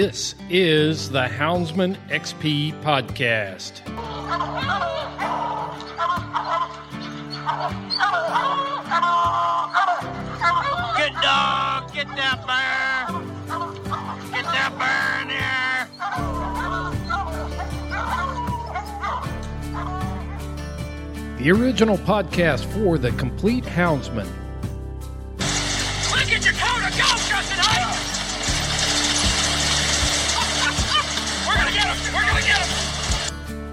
This is the Houndsman XP podcast. Good dog, get that bear. Get that bear in here. The original podcast for the complete houndsman.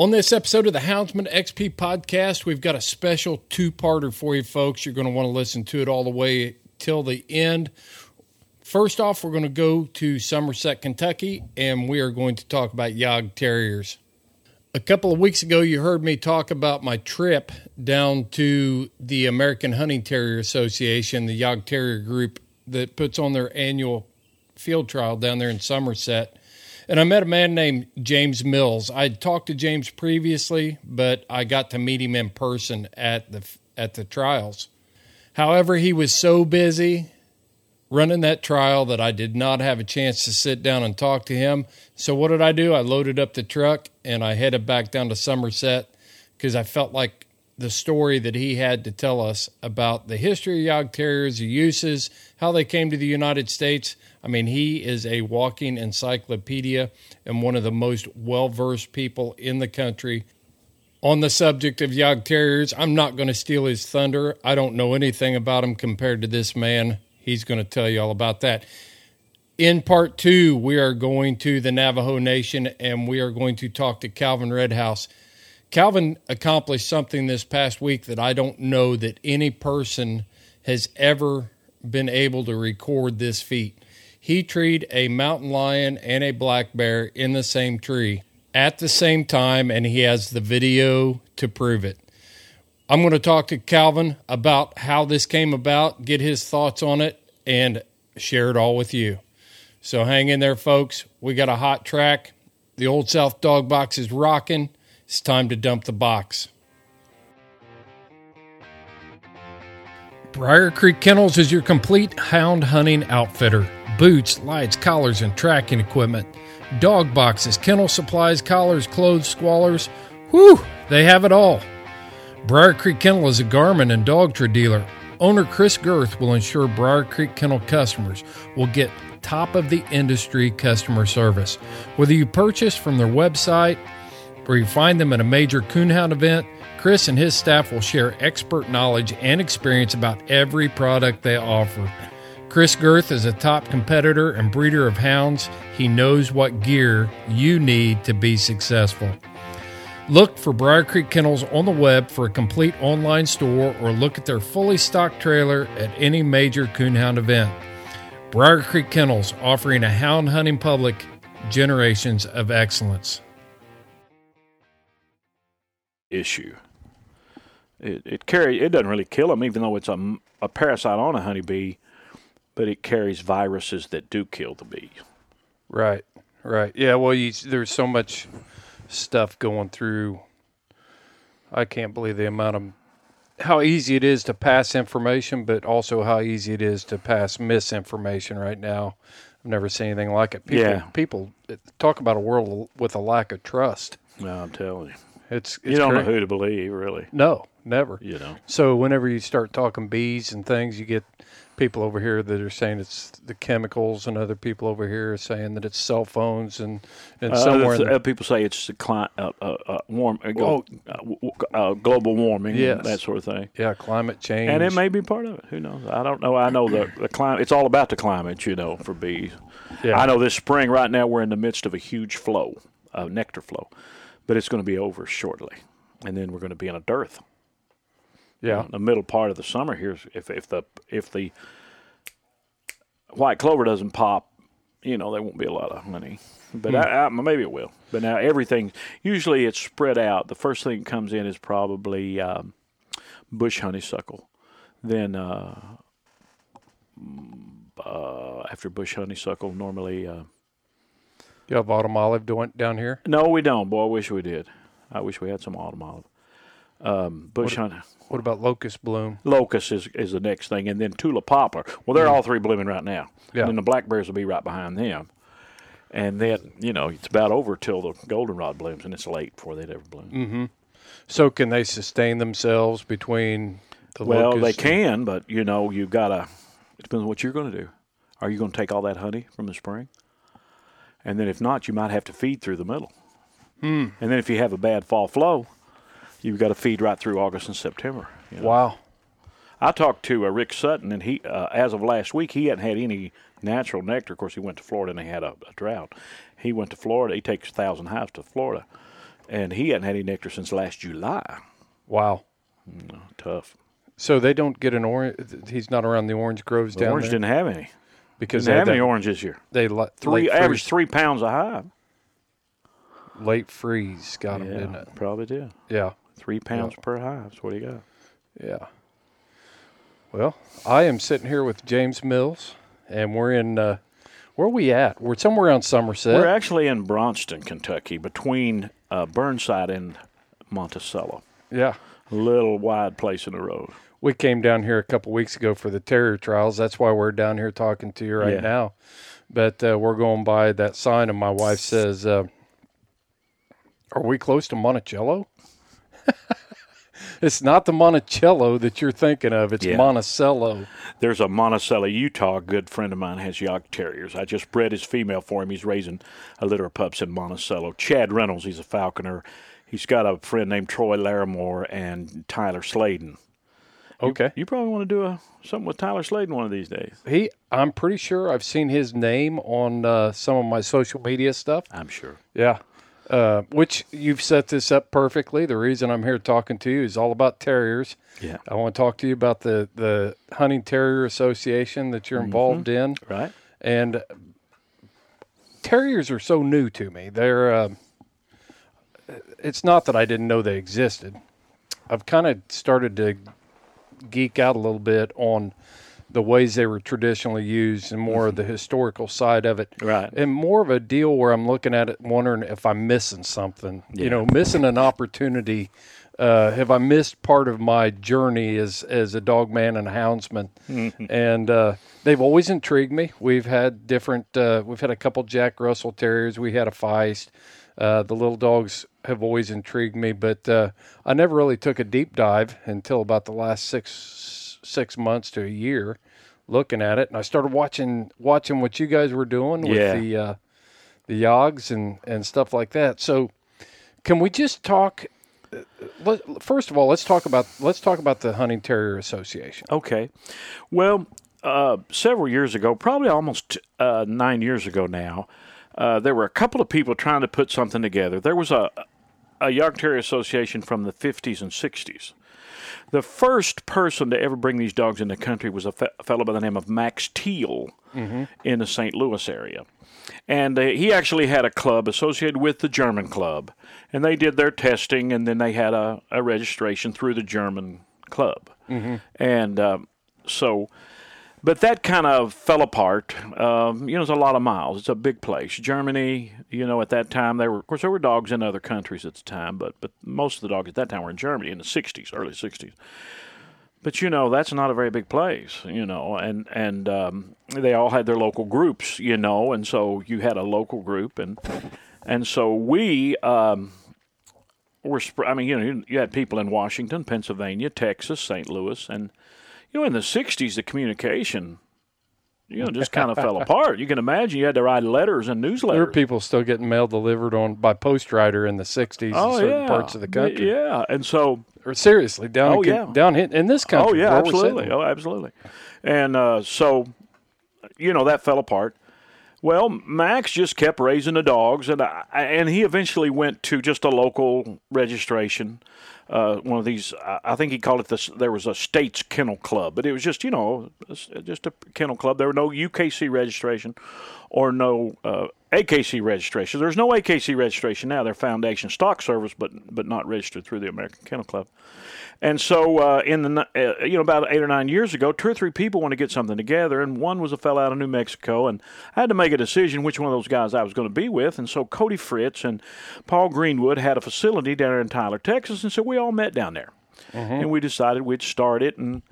On this episode of the Houndsman XP podcast, we've got a special two parter for you folks. You're going to want to listen to it all the way till the end. First off, we're going to go to Somerset, Kentucky, and we are going to talk about Jagd Terriers. A couple of weeks ago, you heard me talk about my trip down to the American Hunting Terrier Association, the Jagd Terrier group that puts on their annual field trial down there in Somerset. And I met a man named James Mills. I'd talked to James previously, but I got to meet him in person at the at the trials. However, he was so busy running that trial that I did not have a chance to sit down and talk to him. So what did I do? I loaded up the truck and I headed back down to Somerset because I felt like the story that he had to tell us about the history of Jagd Terriers, the uses, how they came to the United States. I mean, he is a walking encyclopedia and one of the most well versed people in the country on the subject of Jagd Terriers. I'm not going to steal his thunder. I don't know anything about him compared to this man. He's going to tell you all about that. In part two, we are going to the Navajo Nation and we are going to talk to Calvin Redhouse. Calvin accomplished something this past week that I don't know that any person has ever been able to record this feat. He treed a mountain lion and a black bear in the same tree at the same time, and he has the video to prove it. I'm going to talk to Calvin about how this came about, get his thoughts on it, and share it all with you. So hang in there, folks. We got a hot track. The Old South Dog Box is rocking. It's time to dump the box. Briar Creek Kennels is your complete hound hunting outfitter. Boots, lights, collars, and tracking equipment. Dog boxes, kennel supplies, collars, clothes, squallers. Whew, they have it all. Briar Creek Kennel is a Garmin and dog Dogtra dealer. Owner Chris Girth will ensure Briar Creek Kennel customers will get top of the industry customer service. Whether you purchase from their website or you find them at a major coonhound event, Chris and his staff will share expert knowledge and experience about every product they offer. Chris Girth is a top competitor and breeder of hounds. He knows what gear you need to be successful. Look for Briar Creek Kennels on the web for a complete online store or look at their fully stocked trailer at any major coonhound event. Briar Creek Kennels offering a hound hunting public generations of excellence. Issue. It it carry it doesn't really kill them, even though it's a, a parasite on a honeybee, but it carries viruses that do kill the bee. Right, right. Yeah, well, you, there's so much stuff going through. I can't believe the amount of how easy it is to pass information, but also how easy it is to pass misinformation right now. I've never seen anything like it. People, Yeah. people talk about a world with a lack of trust. No, I'm telling you, It's, it's you don't know who to believe, really. No, never. You know, So whenever you start talking bees and things, you get people over here that are saying it's the chemicals, and other people over here are saying that it's cell phones, and and somewhere in uh, uh, people say it's the cli- uh, uh, uh, warm, uh, go, uh, w- w- uh, global warming, Yes. that sort of thing. yeah, climate change. And it may be part of it. Who knows? I don't know. I know the the climate. It's all about the climate, you know, for bees. Yeah. I know this spring, right now, we're in the midst of a huge flow, a nectar flow, but it's going to be over shortly, and then we're going to be in a dearth. yeah, the middle part of the summer here, if if the if the white clover doesn't pop, you know, there won't be a lot of honey. But I, I, maybe it will. But now everything usually it's spread out. The first thing that comes in is probably um, bush honeysuckle. Then uh, mm, uh, after bush honeysuckle, normally uh, you have autumn olive doing down here. no, we don't. Boy, I wish we did. I wish we had some autumn olive. Um, bush honey. What about locust bloom? locust is, is the next thing, and then tulip poplar. Well, they're all three blooming right now. Yeah. And then the blackberries will be right behind them. And then, you know, it's about over till the goldenrod blooms, and it's late before they'd ever bloom. Mm-hmm. So can they sustain themselves between the Well, they can, but, you know, you've got to, it depends on what you're going to do. Are you going to take all that honey from the spring? And then if not, you might have to feed through the middle. Hmm. And then if you have a bad fall flow, you've got to feed right through August and September. you know. Wow. I talked to uh, Rick Sutton, and he, uh, as of last week, he hadn't had any natural nectar. Of course, he went to Florida and they had a, a drought. He went to Florida. He takes a thousand hives to Florida, and he hadn't had any nectar since last July. Wow. Tough. So they don't get an orange. He's not around the orange groves The down orange there Orange didn't have any. Because Didn't they have any that- orange this year. They let Three average three pounds a hive. late freeze got them, didn't it? probably did. Yeah. Three pounds per hive. That's what he got. Yeah. Well, I am sitting here with James Mills, and we're in. Uh, where are we at? We're somewhere around Somerset. We're actually in Bronston, Kentucky, between uh, Burnside and Monticello. yeah. Little wide place in the road. We came down here a couple weeks ago for the terrier trials. That's why we're down here talking to you right Yeah. now. But uh, we're going by that sign, and my wife says, uh, "Are we close to Monticello?" it's not the Monticello that you're thinking of. It's Yeah. Monticello. There's a Monticello, Utah. A good friend of mine has York Terriers. I just bred his female for him. He's raising a litter of pups in Monticello. Chad Reynolds, he's a falconer. He's got a friend named Troy Larimore and Tyler Sladen. Okay. You probably want to do a something with Tyler Sladen one of these days. He, I'm pretty sure I've seen his name on uh, some of my social media stuff. I'm sure. Yeah. Uh, which you've set this up perfectly. The reason I'm here talking to you is all about terriers. Yeah. I want to talk to you about the, the Hunting Terrier Association that you're involved in. Right? And terriers are so new to me. They're, uh, it's not that I didn't know they existed. I've kind of started to geek out a little bit on the ways they were traditionally used and more of the historical side of it. Right. And more of a deal where I'm looking at it wondering if I'm missing something. You know, missing an opportunity. Uh, have I missed part of my journey as as a dog man and a houndsman? And uh, they've always intrigued me. We've had different. Uh, we've had a couple Jack Russell Terriers. We had a Feist. Uh, the little dogs have always intrigued me, but uh, I never really took a deep dive until about the last six six months to a year, looking at it, and I started watching watching what you guys were doing with Yeah. the uh, the yogs and and stuff like that. So, can we just talk? uh, Let, first of all, let's talk about let's talk about the Hunting Terrier Association. Okay. Well, uh, several years ago, probably almost uh, nine years ago now, uh, there were a couple of people trying to put something together. There was a a Jagd Terrier Association from the 50s and 60s. The first person to ever bring these dogs in the country was a, fe- a fellow by the name of Max Teal in the St. Louis area. And uh, he actually had a club associated with the German club. And they did their testing, and then they had a, a registration through the German club. And um, so, but that kind of fell apart. Um, you know, it's a lot of miles. It's a big place. Germany, you know, at that time, there were, of course, there were dogs in other countries at the time, but, but most of the dogs at that time were in Germany in the 60s, early 60s. But you know that's not a very big place, you know, and and um, they all had their local groups, you know, and so you had a local group, and and so we um, were. I mean, you know, you had people in Washington, Pennsylvania, Texas, St. Louis, and you know, in the '60s, the communication, you know, just kind of fell apart. You can imagine you had to write letters and newsletters. There newsletters. people still getting mail delivered on by post rider in the '60s in Oh certain yeah, parts of the country. Yeah, and so Or seriously, down Oh, in, yeah. down in, in this country. Oh yeah, absolutely. Oh, absolutely. And uh, so, you know, that fell apart. Well, Max just kept raising the dogs, and I, and he eventually went to just a local registration. Uh, one of these, I think he called it this. There was a state's kennel club, but it was just you know just a kennel club. There were no UKC registration or no uh, AKC registration. There's no AKC registration now. They're Foundation Stock Service, but but not registered through the American Kennel Club. And so, uh, in the uh, you know about eight or nine years ago, two or three people want to get something together, and one was a fellow out of New Mexico, and I had to make a decision which one of those guys I was going to be with. And so, Cody Fritz and Paul Greenwood had a facility down there in Tyler, Texas, and so we all met down there, and we decided we'd start it, and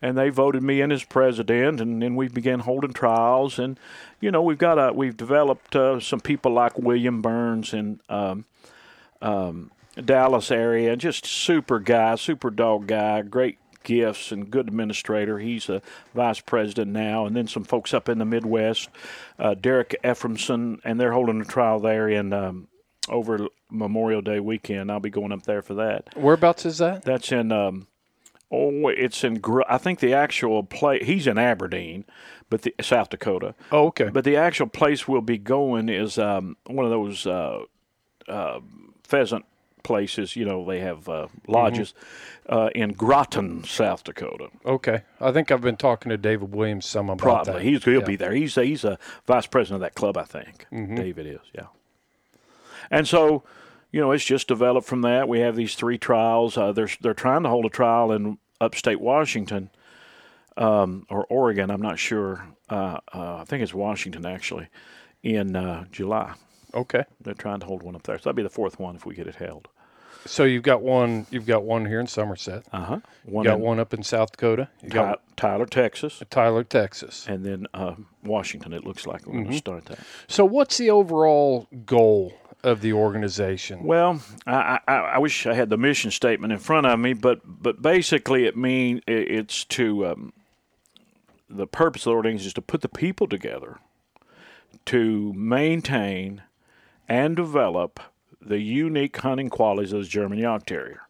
and they voted me in as president, and then we began holding trials, and you know we've got a we've developed uh, some people like William Burns and. Um, Dallas area. Just super guy, super dog guy, great gifts and good administrator. He's a vice president now. And then some folks up in the Midwest, uh, Derek Ephraimson, and they're holding a trial there in um, over Memorial Day weekend. I'll be going up there for that. Whereabouts is that? That's in. Um, Oh, it's in. I think the actual play. He's in Aberdeen, but the South Dakota. Oh, okay. But the actual place we'll be going is um, one of those uh, uh, pheasant places. You know, they have uh, lodges uh, in Groton, South Dakota. okay. I think I've been talking to David Williams some about Probably that. he's he'll Yeah. be there. He's a, he's a vice president of that club, I think. Mm-hmm. David is, yeah. And so, you know, it's just developed from that. We have these three trials. Uh, they're they're trying to hold a trial in upstate Washington um, or Oregon. I'm not sure. Uh, uh, I think it's Washington actually in uh, July. Okay. They're trying to hold one up there. So that'd be the fourth one if we get it held. So you've got one. You've got one here in Somerset. Uh huh. You One got one up in South Dakota. You Ty- got Tyler, Texas, Tyler, Texas. and then uh, Washington. It looks like we're going to start that. So what's the overall goal of the organization? Well, I, I, I wish I had the mission statement in front of me, but but basically it mean i- it's to um, the purpose of the organization is to put the people together to maintain and develop the unique hunting qualities of the German Jagd Terrier,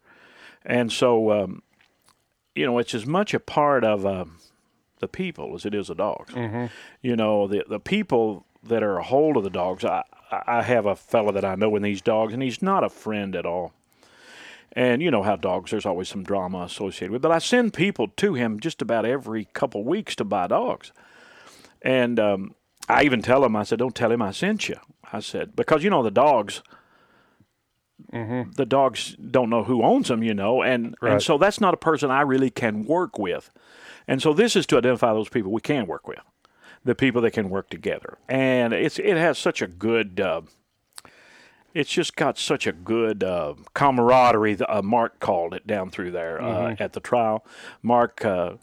and so um, you know it's as much a part of um, the people as it is the dogs. You know the the people that are a hold of the dogs. I I have a fellow that I know in these dogs, and he's not a friend at all. And you know how dogs, there's always some drama associated with. But I send people to him just about every couple weeks to buy dogs. And um, I even tell him, I said, don't tell him I sent you. I said, because you know the dogs, the dogs don't know who owns them, you know, and Right. and so that's not a person I really can work with, and so this is to identify those people we can work with, the people that can work together, and it's it has such a good. Uh, it's just got such a good uh, camaraderie. Uh, Mark called it down through there uh, at the trial. Mark uh,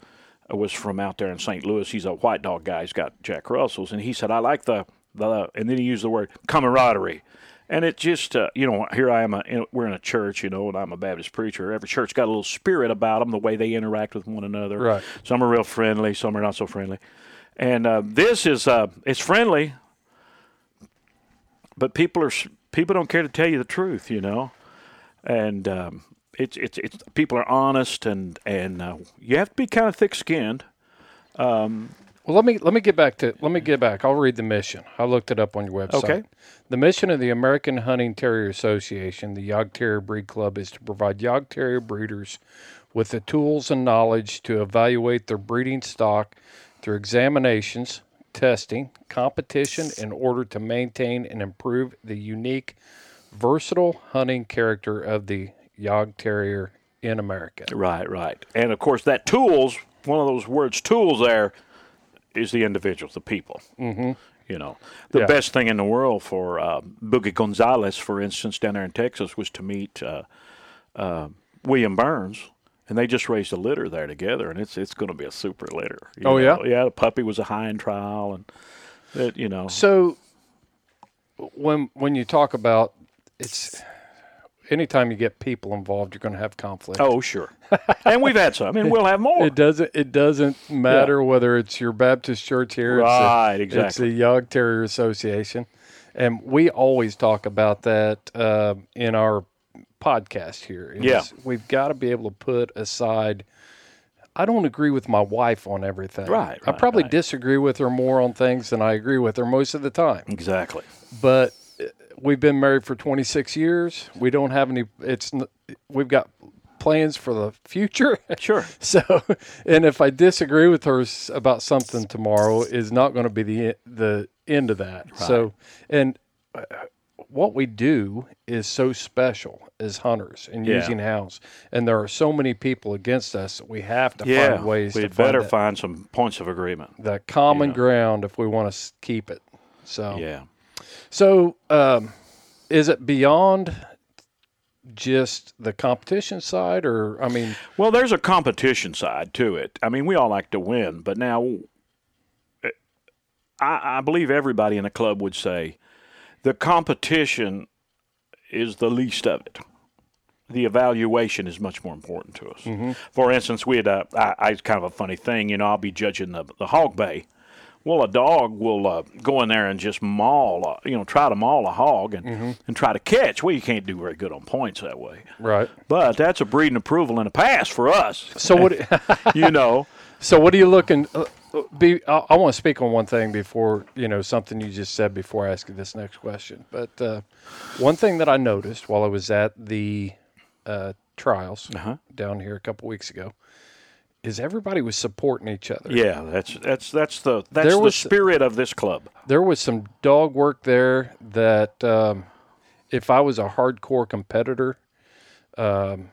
was from out there in St. Louis. He's a white dog guy. He's got Jack Russells, and he said, "I like the the," and then he used the word camaraderie. And it just, uh, you know, here I am. A, in, we're in a church, you know, and I'm a Baptist preacher. Every church got a little spirit about them, the way they interact with one another. Right. Some are real friendly, some are not so friendly. And uh, this is, uh, it's friendly, but people are people don't care to tell you the truth, you know, and um, it's it's it's people are honest and and uh, you have to be kind of thick skinned. Well, let me let me get back to let me get back. I'll read the mission. I looked it up on your website. Okay. The mission of the American Hunting Terrier Association, the Jagd Terrier Breed Club, is to provide Jagd Terrier breeders with the tools and knowledge to evaluate their breeding stock through examinations, testing, competition, in order to maintain and improve the unique, versatile hunting character of the Jagd Terrier in America. Right, right, and of course that tools one of those words tools there is the individuals, the people. Mm-hmm. You know, the Yeah. best thing in the world for uh, Boogie Gonzalez, for instance, down there in Texas, was to meet uh, uh, William Burns, and they just raised a litter there together, and it's it's going to be a super litter. Oh, yeah? know. yeah. The puppy was a hind trial, and it, you know, So when when you talk about it's anytime you get people involved, you're going to have conflict. oh sure, and we've had some, and we'll have more. It doesn't. It doesn't matter whether it's your Baptist church here, Right, it's the, It's the Jagd Terrier Association, and we always talk about that uh, in our podcast here. Yeah. we've got to be able to put aside. I don't agree with my wife on everything. Right, I probably right. disagree with her more on things than I agree with her most of the time exactly. but uh, we've been married for 26 years. We don't have any. It's we've got plans for the future. Sure. So, and if I disagree with her about something tomorrow, is not going to be the the end of that. So, and uh, what we do is so special as hunters and Yeah. using hounds, and there are so many people against us that we have to Yeah, find ways we'd to better find find some points of agreement. the common ground if we want to keep it. So, Yeah. so, um, is it beyond just the competition side, or I mean, Well, there's a competition side to it. I mean, we all like to win, but now uh, I, I believe everybody in the club would say the competition is the least of it. The evaluation is much more important to us. For instance, we had a, I, I, it's kind of a funny thing, you know, I'll be judging the, the hog bay. Well, a dog will uh, go in there and just maul, uh, you know, try to maul a hog and, and try to catch. Well, you can't do very good on points that way. right? But that's a breeding approval and a pass for us. So what? you know. so what are you looking? Be I, I want to speak on one thing before you know something you just said before I ask you this next question. But uh, one thing that I noticed while I was at the uh, trials Uh-huh. down here a couple weeks ago is everybody was supporting each other. Yeah, that's that's that's the that's There the was- spirit of this club. there was some dog work there that um, if I was a hardcore competitor, um,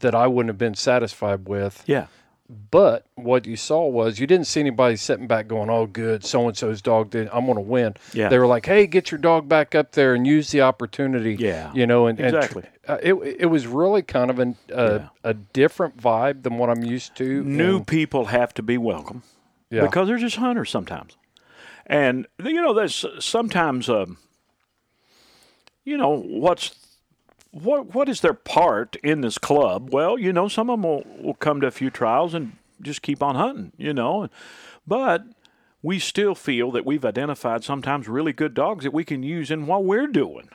that I wouldn't have been satisfied with. Yeah. But what you saw was you didn't see anybody sitting back going, "Oh, good, so and so's dog did. I'm going to win." Yeah. They were like, "Hey, get your dog back up there and use the opportunity." Yeah. you know, and, and tr- Exactly. uh, it it was really kind of an, uh, a different vibe than what I'm used to. New and- people have to be welcome yeah, because they're just hunters sometimes, and you know there's sometimes um, you know what's what what is their part in this club? Well, you know some of them will, will come to a few trials and just keep on hunting, you know, but we still feel that we've identified sometimes really good dogs that we can use in what we're doing,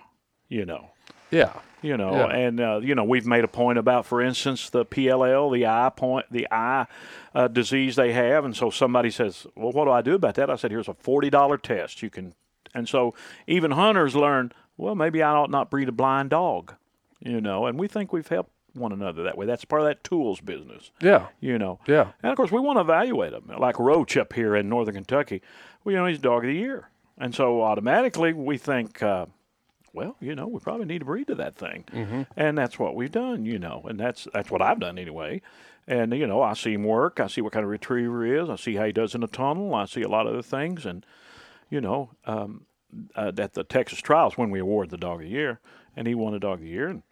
you know. yeah, you know, Yeah. and uh, you know we've made a point about, for instance, the PLL, the eye point, the eye uh, disease they have, and so somebody says, "Well, what do I do about that?" I said, "Here's a forty dollar test. You can," and so even hunters learn. Well, maybe I ought not breed a blind dog, you know, and we think we've helped one another that way. That's part of that tools business, yeah, you know. yeah. And of course, we want to evaluate them. Like Roach up here in northern Kentucky, well, you know, he's dog of the year. And so automatically we think, uh, well, you know, we probably need to breed to that thing, and that's what we've done, you know, and that's that's what I've done anyway. And you know, I see him work. I see what kind of retriever he is. I see how he does in a tunnel. I see a lot of other things, and you know, um, uh, at the Texas trials when we award the dog of the year, and he won a dog of the year, and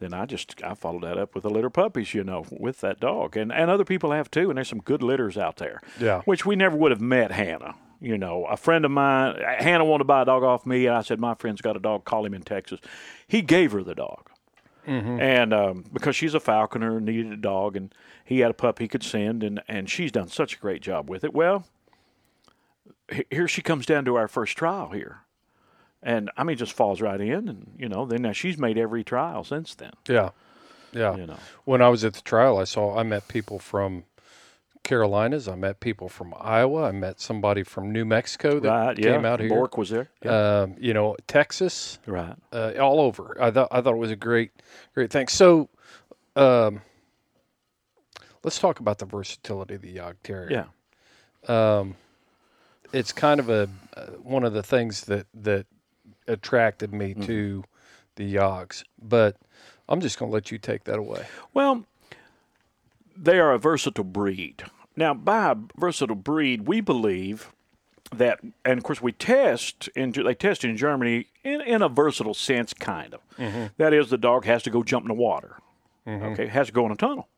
then I just I followed that up with a litter of puppies, you know, with that dog, and and other people have too, and there's some good litters out there, Yeah. which we never would have met Hannah. You know, a friend of mine, Hannah wanted to buy a dog off me, and I said, my friend's got a dog. Call him in Texas. He gave her the dog, and um, because she's a falconer, needed a dog, and he had a pup he could send, and and she's done such a great job with it. Well, he- here she comes down to our first trial here. And I mean, just falls right in, and you know. Then now she's made every trial since then. Yeah. Yeah. You know. When I was at the trial, I saw, I met people from Carolinas. I met people from Iowa. I met somebody from New Mexico that Right? Yeah. came out here. Bork was there. Yeah. Um, you know, Texas, right. uh, all over. I thought I thought it was a great, great thing. So, um, let's talk about the versatility of the Jagd Terrier. Yeah. it's kind of a uh, one of the things that that attracted me Mm-hmm. to the Yogs. But I'm just going to let you take that away. Well, they are a versatile breed. Now, by versatile breed, we believe that, and of course, we test in they test in Germany in, in a versatile sense, kind of. That is, the dog has to go jump in the water. Okay, has to go in a tunnel.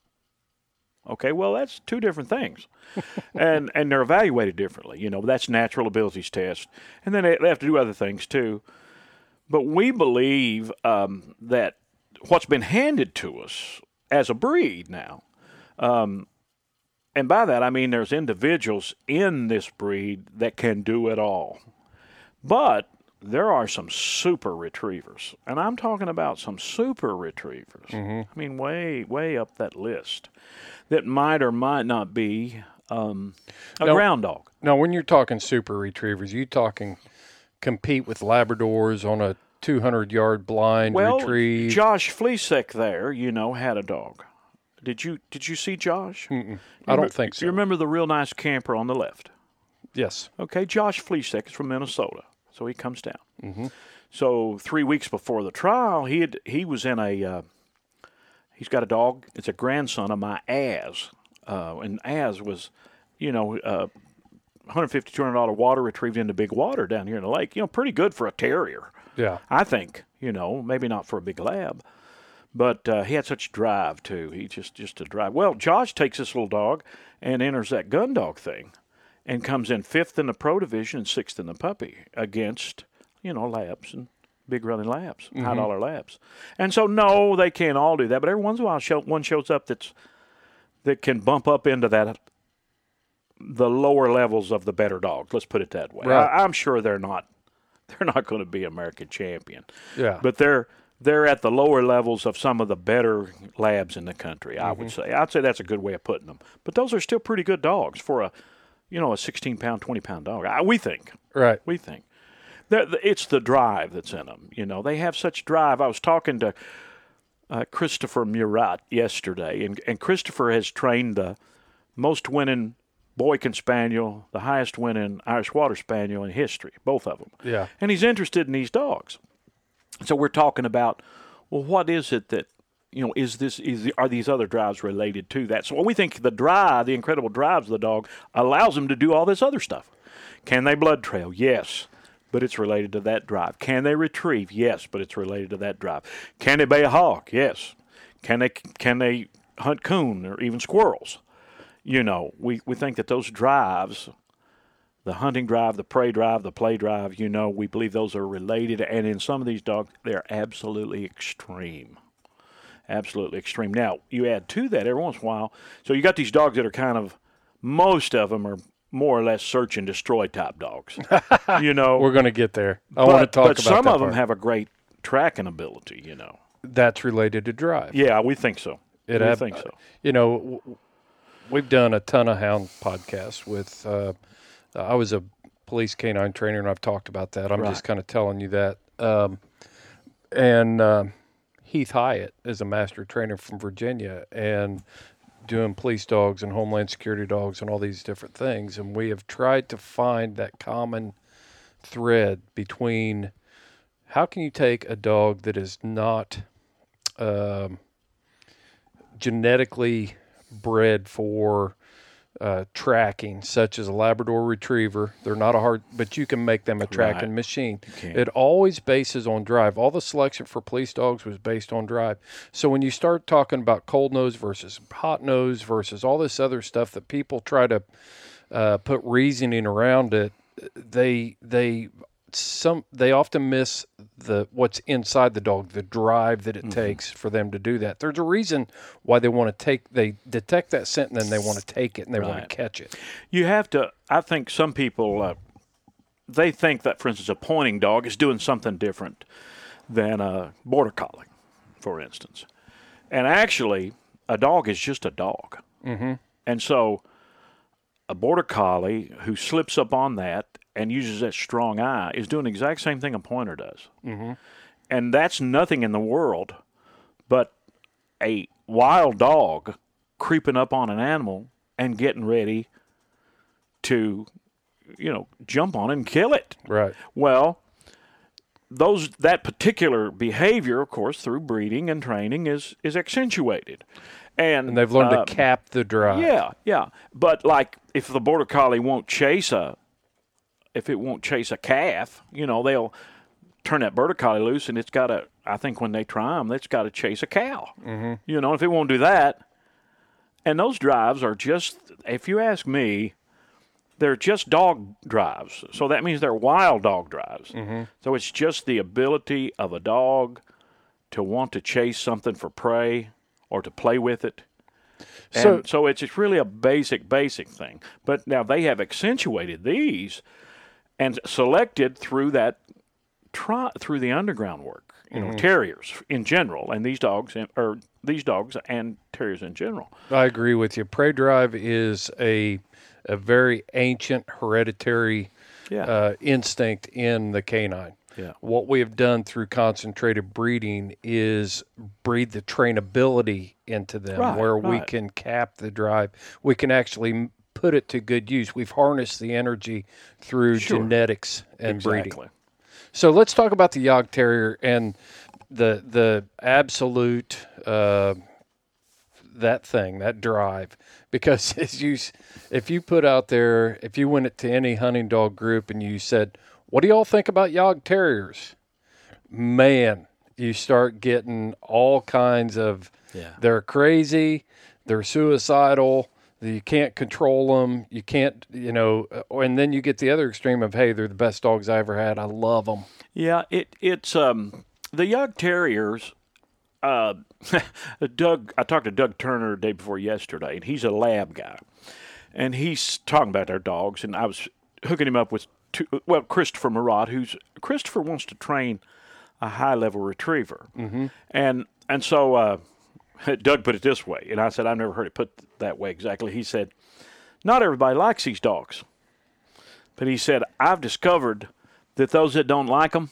Okay, well, that's two different things, and and they're evaluated differently. You know, that's natural abilities test, and then they, they have to do other things too. But we believe um, that what's been handed to us as a breed now, um, and by that I mean there's individuals in this breed that can do it all. But there are some super retrievers, and I'm talking about some super retrievers. I mean, way, way up that list that might or might not be um, a Now- ground dog. Now, when you're talking super retrievers, you talking compete with Labradors on a 200 yard blind Well, retrieve. Josh Fleesek there, you know, had a dog. Did you did you see Josh? I don't think so. You remember the real nice camper on the left? yes. Okay, Josh Fleesek is from Minnesota, so he comes down. Mm-hmm. So three weeks before the trial, he had, he was in a uh, he's got a dog. It's a grandson of my Az, uh, and Az was, you know, uh, 150 200 dollar water retrieved into big water down here in the lake. You know, pretty good for a terrier. Yeah. I think you know maybe not for a big lab, but uh, he had such drive too. He just just a drive. Well, Josh takes this little dog and enters that gun dog thing, and comes in fifth in the pro division and sixth in the puppy against you know labs and big running labs, high dollar labs. And so no, they can't all do that, but every once in a while, show, one shows up that's that can bump up into that the lower levels of the better dogs. Let's put it that way. Right. I, I'm sure they're not they're not going to be American champion, Yeah. but they're they're at the lower levels of some of the better labs in the country. I would say. I'd say that's a good way of putting them. But those are still pretty good dogs for a you know a 16 pound, 20 pound dog. I, we think right. we think. They're- It's the drive that's in them. You know, they have such drive. I was talking to uh, Christopher Murat yesterday, and, and Christopher has trained the most winning Boykin Spaniel, the highest winning Irish Water Spaniel in history, both of them. Yeah. And he's interested in these dogs. So we're talking about, well, what is it that you know is this is are these other drives related to that? So we think the drive, the incredible drives of the dog, allows them to do all this other stuff. Can they blood trail? Yes, but it's related to that drive. Can they retrieve? Yes, but it's related to that drive. Can they bay a hawk? Yes. Can they can they hunt coon or even squirrels? You know, we, we think that those drives the hunting drive, the prey drive, the play drive, you know, we believe those are related. And in some of these dogs, they're absolutely extreme. Absolutely extreme. Now, you add to that every once in a while. So you got these dogs that are kind of, most of them are more or less search and destroy type dogs. you know, We're going to get there. I but, want to talk but about some of them part. have a great tracking ability, you know. That's related to drive. Yeah, we think so. It we ab- think so. You know, we've done a ton of hound podcasts with. Uh, I was a police canine trainer, and I've talked about that. I'm Right. just kind of telling you that. Um, and um Heath Hyatt is a master trainer from Virginia, and doing police dogs and homeland security dogs and all these different things. And we have tried to find that common thread between how can you take a dog that is not um, genetically bred for uh, tracking, such as a Labrador Retriever. They're not a hard, but you can make them a tracking Right. machine. It always bases on drive. All the selection for police dogs was based on drive. So when you start talking about cold nose versus hot nose versus all this other stuff that people try to uh, put reasoning around it, they they some they often miss the what's inside the dog, the drive that it Mm-hmm. takes for them to do that. There's a reason why they want to take they detect that scent and then they want to take it and they want to catch it. You have to. I think some people uh, they think that, for instance, a pointing dog is doing something different than a border collie, for instance. And actually, a dog is just a dog. Mm-hmm. And so, a border collie who slips up on that and uses that strong eye is doing the exact same thing a pointer does. Mm-hmm. And that's nothing in the world but a wild dog creeping up on an animal and getting ready to, you know, jump on it and kill it. Right. Well, those that particular behavior, of course, through breeding and training, is is accentuated, and, And they've learned uh, to cap the drive. Yeah, yeah. But like, if the border collie won't chase a, if it won't chase a calf, you know, they'll turn that collie loose, and it's got to. I think when they try them, it's got to chase a cow. Mm-hmm. You know, if it won't do that, and those drives are just, if you ask me, they're just dog drives. So that means they're wild dog drives. So it's just the ability of a dog to want to chase something for prey or to play with it. And So- so, it's it's really a basic, basic thing. But now they have accentuated these and selected through that through the underground work. You know, terriers in general, and these dogs, in, or these dogs and terriers in general. I agree with you. Prey drive is a a very ancient hereditary Yeah. uh, instinct in the canine. Yeah. What we have done through concentrated breeding is breed the trainability into them, Right, where we can cap the drive. We can actually put it to good use. We've harnessed the energy through Sure. genetics and breeding. So let's talk about the Jagd Terrier and the the absolute uh, that thing, that drive. Because as you, if you put out there, if you went to any hunting dog group and you said, "What do y'all think about Jagd Terriers?" Man, you start getting all kinds of. Yeah. They're crazy. They're suicidal. You can't control them. You can't, you know. uh, And then you get the other extreme of, "Hey, they're the best dogs I ever had. I love them." Yeah, it it's um the Jagd Terriers. Uh, Doug, I talked to Doug Turner the day before yesterday, and he's a lab guy, and he's talking about their dogs, and I was hooking him up with two, well Christopher Murat, who's Christopher wants to train a high level retriever, mm-hmm. and and so uh, Doug put it this way, and I said I've never heard it put that way exactly. He said, not everybody likes these dogs, but he said I've discovered that those that don't like them,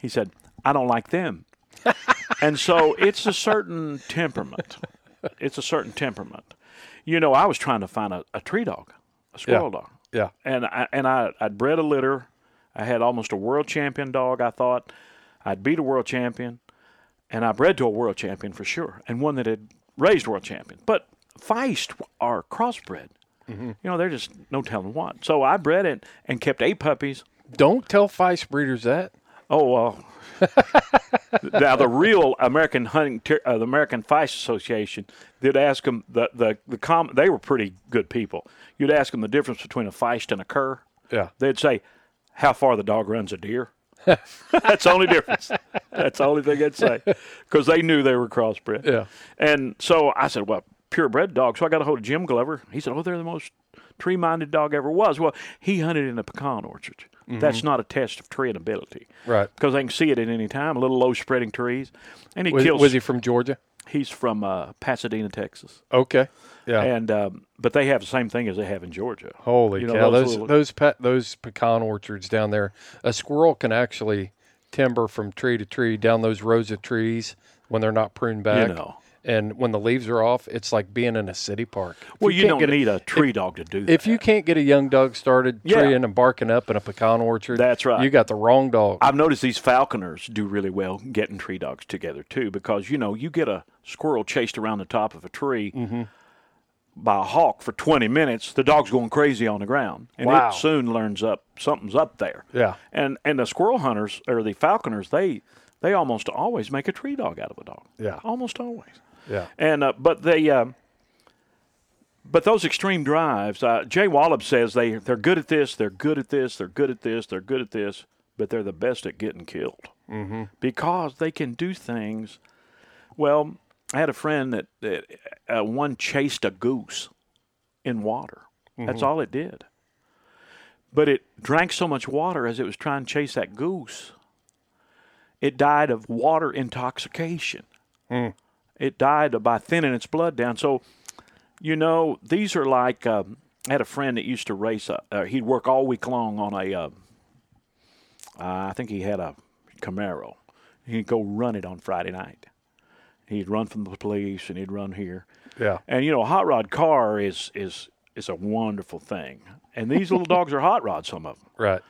he said, I don't like them. and so it's a certain temperament. It's a certain temperament. You know, I was trying to find a, a tree dog, a squirrel dog. Yeah. And I, and I, I'd bred a litter. I had almost a world champion dog, I thought. I'd beat a world champion. And I bred to a world champion for sure, and one that had raised world champion. But Feist are crossbred. You know, they're just no telling what. So I bred it and kept eight puppies. Don't tell feist breeders that. Oh well. now the real American hunting, Ter- uh, the American Feist Association, did ask them the the the com- They were pretty good people. You'd ask them the difference between a Feist and a cur. Yeah. They'd say, "How far the dog runs a deer." That's the only difference. That's the only thing I'd say, because they knew they were crossbred. Yeah. And so I said, "Well, purebred dog." So I got a hold of Jim Glover. He said, "Oh, they're the most tree-minded dog ever was." Well, he hunted in a pecan orchard. That's not a test of treeing ability, Mm-hmm. Right. Because they can see it at any time. A little low-spreading trees, and he Was, kills. was he from Georgia? He's from uh, Pasadena, Texas, Okay. Yeah. and um, but they have the same thing as they have in Georgia. Holy you know, cow! those Those little- those pe- those pecan orchards down there. A squirrel can actually timber from tree to tree down those rows of trees when they're not pruned back. You know. And when the leaves are off, it's like being in a city park. If Well, you, can't don't a- need a tree dog to do that. If you can't get a young dog started Yeah. treeing and barking up in a pecan orchard, That's right. You got the wrong dog. I've noticed these falconers do really well getting tree dogs together too, because you know you get a squirrel chased around the top of a tree Mm-hmm. by a hawk for 20 minutes, the dog's going crazy on the ground, and Wow. it soon learns up something's up there. Yeah. and and the squirrel hunters or the falconers, they they almost always make a tree dog out of a dog. Yeah. almost always. Yeah. And uh, but they, uh, but those extreme drives, uh, Jay Wallop says they they're good at this, they're good at this, they're good at this, they're good at this, but they're the best at getting killed mm-hmm. because they can do things. Well, I had a friend that, that uh, one chased a goose in water. That's all it did. But it drank so much water as it was trying to chase that goose. It died of water intoxication it died by thinning its blood down. So, you know, these are like um, I had a friend that used to race. A, uh, he'd work all week long on a. Uh, uh, I think he had a Camaro. He'd go run it on Friday night. He'd run from the police and he'd run here. Yeah. And you know, a hot rod car is is is a wonderful thing. And these little dogs are hot rods. Some of them Right.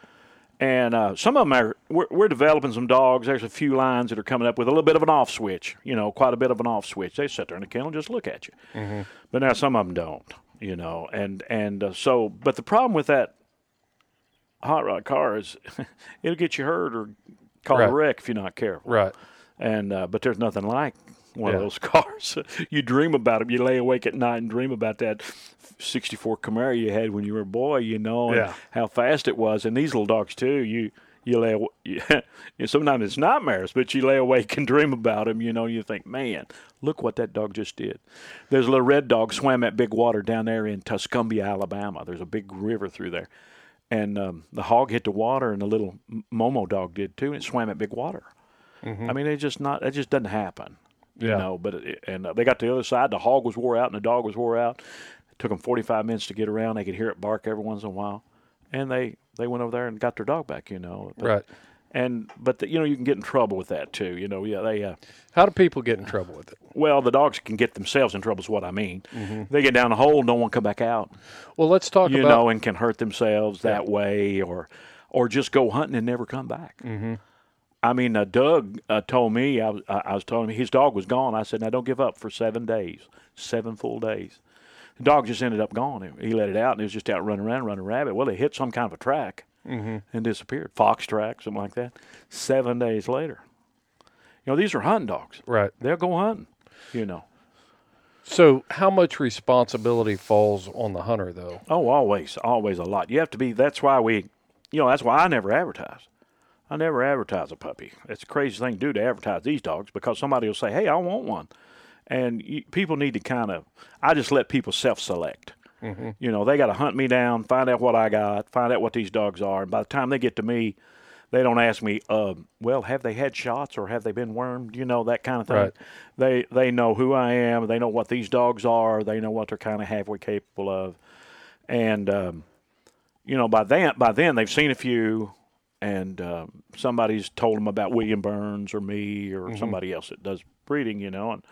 And uh, some of them are we're, we're developing some dogs. There's a few lines that are coming up with a little bit of an off switch, you know, quite a bit of an off switch. They sit there in the kennel and just look at you. But now some of them don't, you know, and and uh, so. But the problem with that hot rod car is it'll get you hurt or cause Right. a wreck if you're not careful. Right. And uh, but there's nothing like one Yeah. of those cars. you dream about them. You lay awake at night and dream about that 64 Camaro you had when you were a boy. You know, and Yeah. how fast it was. And these little dogs too. You you lay aw- you, sometimes it's nightmares, but you lay awake and dream about them. You know, you think, man, look what that dog just did. There's a little red dog swam that big water down there in Tuscumbia, Alabama. There's a big river through there. And um, the hog hit the water, and the little Momo dog did too, and it swam at big water. I mean, it just not. It just doesn't happen. You Yeah. know, but it, and uh, they got to the other side. The hog was wore out, and the dog was wore out. It took them 45 minutes to get around. They could hear it bark every once in a while, and they they went over there and got their dog back. You know, But- Right. And but the, you know, you can get in trouble with that too. You know, yeah, they. Uh, How do people get in trouble with it? well, the dogs can get themselves in trouble. Is what I mean. Mm-hmm. They get down a hole, don't want to come back out. Well, let's talk about you about know, and can hurt themselves that way, or or just go hunting and never come back. Mm-hmm. I mean, uh, Doug uh, told me I was, I I was telling him his dog was gone. I said, "Now don't give up for seven days, seven full days." The dog just ended up gone. He let it out, and it was just out running around, running rabbit. Well, it hit some kind of a track and disappeared, fox track, something like that. Seven days later, you know, these are hunting dogs. right. They'll go hunting. You know. So, how much responsibility falls on the hunter, though? Oh, always, always a lot. You have to be. That's why we, you know, that's why I never advertise. I never advertise a puppy. It's a crazy thing to do to advertise these dogs because somebody will say, "Hey, I want one," and you, people need to kind of. I just let people self-select. You know, they got to hunt me down, find out what I got, find out what these dogs are, and by the time they get to me, they don't ask me, uh, "Well, have they had shots or have they been wormed?" You know, that kind of thing. Right. They they know who I am. They know what these dogs are. They know what they're kind of halfway capable of, and um, you know by then by then they've seen a few, and um, somebody's told them about William Burns or me or somebody else that does breeding. You know, and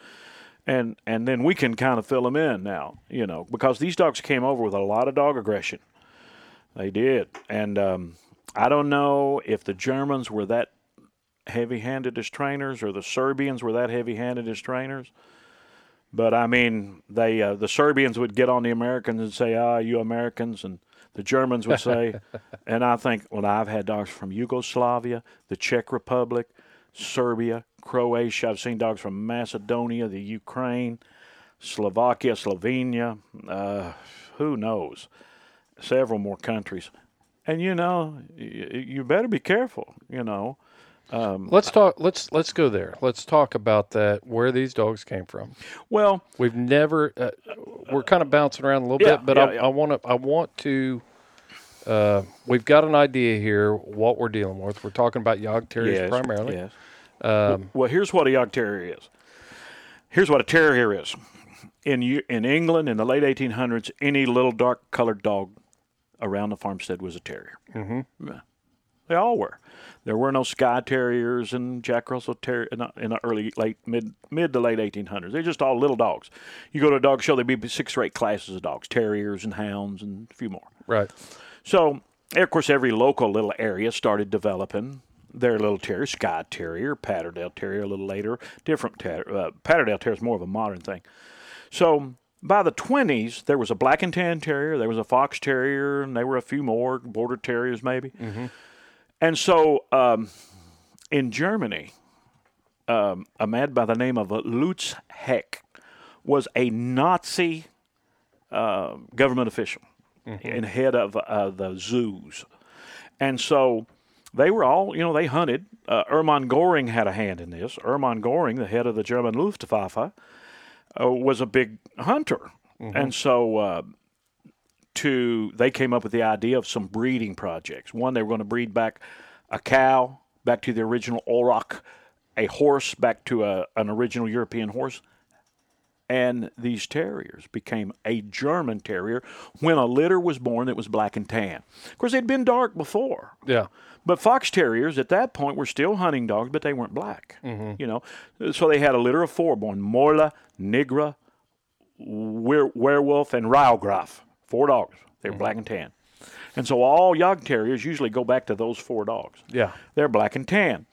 and and then we can kind of fill them in now. You know, because these dogs came over with a lot of dog aggression. They did, and um, I don't know if the Germans were that heavy-handed as trainers or the Serbians were that heavy-handed as trainers. But I mean, they uh, the Serbians would get on the Americans and say, "Ah, you Americans," and the Germans would say, and I think, well, I've had dogs from Yugoslavia, the Czech Republic, Serbia, Croatia. I've seen dogs from Macedonia, the Ukraine, Slovakia, Slovenia. Uh, who knows? Several more countries. And you know, y- you better be careful. You know, Let's talk. Let's let's go there. Let's talk about that. Where these dogs came from. well, We've never. Uh, we're kind of bouncing around a little Yeah, bit, but yeah, I, yeah. I want to. I want to. Uh, we've got an idea here what we're dealing with. We're talking about Jagd Terriers yes, primarily. Yes. Um, well, here's what a Jagd Terrier is. Here's what a terrier is. In in England in the late 1800s, any little dark colored dog around the farmstead was a terrier. Mm-hmm. They all were. There were no Skye Terriers and Jack Russell Terrier in the, in the early, late, mid, mid to late 1800s. They're just all little dogs. You go to a dog show, there'd be six or eight classes of dogs: terriers and hounds and a few more. Right. So, of course, every local little area started developing their little terrier, Skye Terrier, Patterdale Terrier a little later, different ter- uh, Patterdale Terrier is more of a modern thing. So, by the 20s, there was a black and tan terrier, there was a fox terrier, and there were a few more border terriers maybe. And so, um, in Germany, um, a man by the name of Lutz Heck was a Nazi uh, government official and head of uh, the zoos. And so they were all, you know, they hunted. Uh, Goring had a hand in this. Erman Goring, the head of the German Luftwaffe, uh, was a big hunter. And so uh, to they came up with the idea of some breeding projects. One, they were going to breed back a cow back to the original Auroch, a horse back to a, an original European horse, and these terriers became a German terrier when a litter was born that was black and tan. Of course, they'd been dark before. Yeah. But fox terriers at that point were still hunting dogs, but they weren't black. Mm-hmm. You know, so they had a litter of four born: Morla, Nigra, were- Werewolf, and Raugraf. Four dogs. They Mm-hmm. were black and tan. And so all Jagd terriers usually go back to those four dogs. Yeah. They're black and tan.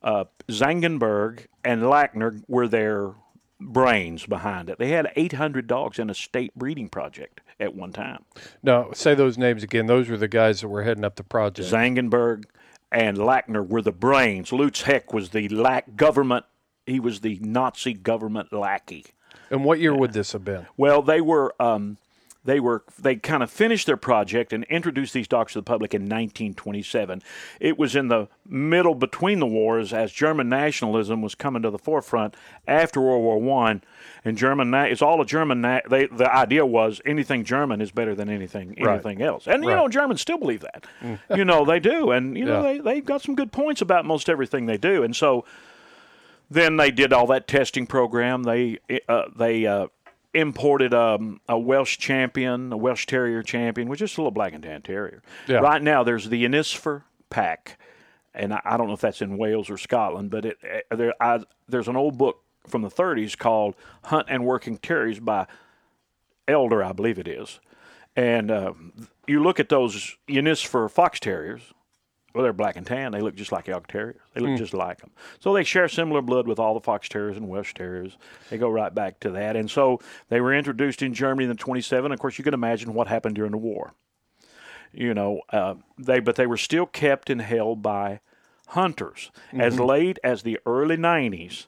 Uh, Zangenberg and Lackner were their brains behind it. They had 800 dogs in a state breeding project at one time. Now, say those names again. Those were the guys that were heading up the project. Zangenberg and Lackner were the brains. Lutz Heck was the lack government. He was the Nazi government lackey. and what year would this have been? Well, they were um, they were they kind of finished their project and introduced these dogs to the public in 1927. It was in the middle between the wars as German nationalism was coming to the forefront after World War One, and German na- it's all a German. Na- they, the idea was anything German is better than anything Right. anything else, and you know Germans still believe that. you know they do, and you know Yeah. they they've got some good points about most everything they do, and so then they did all that testing program. They uh, they uh, imported um, a Welsh champion, a Welsh Terrier champion, which is a little black and tan terrier. Yeah. Right now, there's the Inisfer pack, and I, I don't know if that's in Wales or Scotland, but it uh, there I, there's an old book from the 30s called Hunt and Working Terriers by Elder, I believe it is. And uh, you look at those Unisfer fox terriers. Well, they're black and tan. They look just like elk terriers. They look just like them. So they share similar blood with all the fox terriers and Welsh terriers. They go right back to that. And so they were introduced in Germany in the 27. Of course, you can imagine what happened during the war. You know, uh, they but they were still kept and held by hunters as late as the early 90s.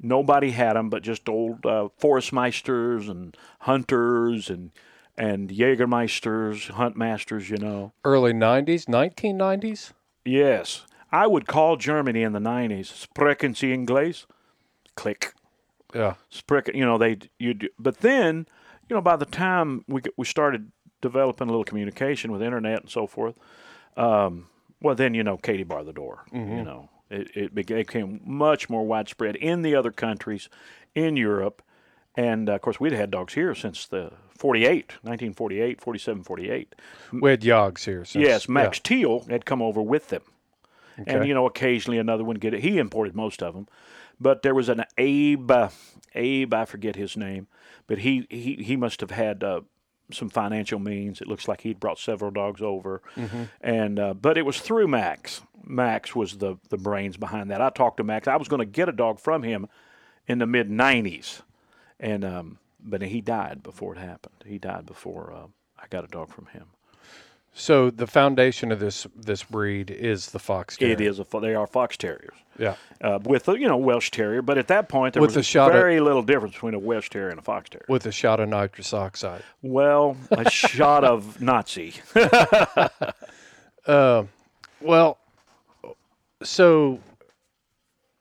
Nobody had them, but just old uh, forestmeisters and hunters and and Jägermeisters, hunt masters. You know. Early 90s, 1990s? Yes. I would call Germany in the 90s, sprechen Sie English? Click. Yeah. Sprechen, you know, they, you do, but then, you know, by the time we, we started developing a little communication with internet and so forth, um, well, then, you know, Katie barred the door, you know, it, it became much more widespread in the other countries, in Europe. And uh, of course, we'd had dogs here since the 48, 1948, 47, 48. We had Jagds here. Since, Yes, Max yeah. Teal had come over with them, and you know occasionally another one get it. He imported most of them, but there was an Abe, uh, Abe, I forget his name, but he he he must have had uh, some financial means. It looks like he'd brought several dogs over, Mm-hmm. and uh, but it was through Max. Max was the the brains behind that. I talked to Max. I was going to get a dog from him in the mid '90s, and um, but he died before it happened. He died before uh, I got a dog from him. So the foundation of this this breed is the fox terrier. It is a they are fox terriers Yeah. uh, with a you know Welsh terrier, but at that point there With was a a shot at- very little difference between a Welsh terrier and a fox terrier. With a shot of nitrous oxide. Well, a shot of Nazi. Well, so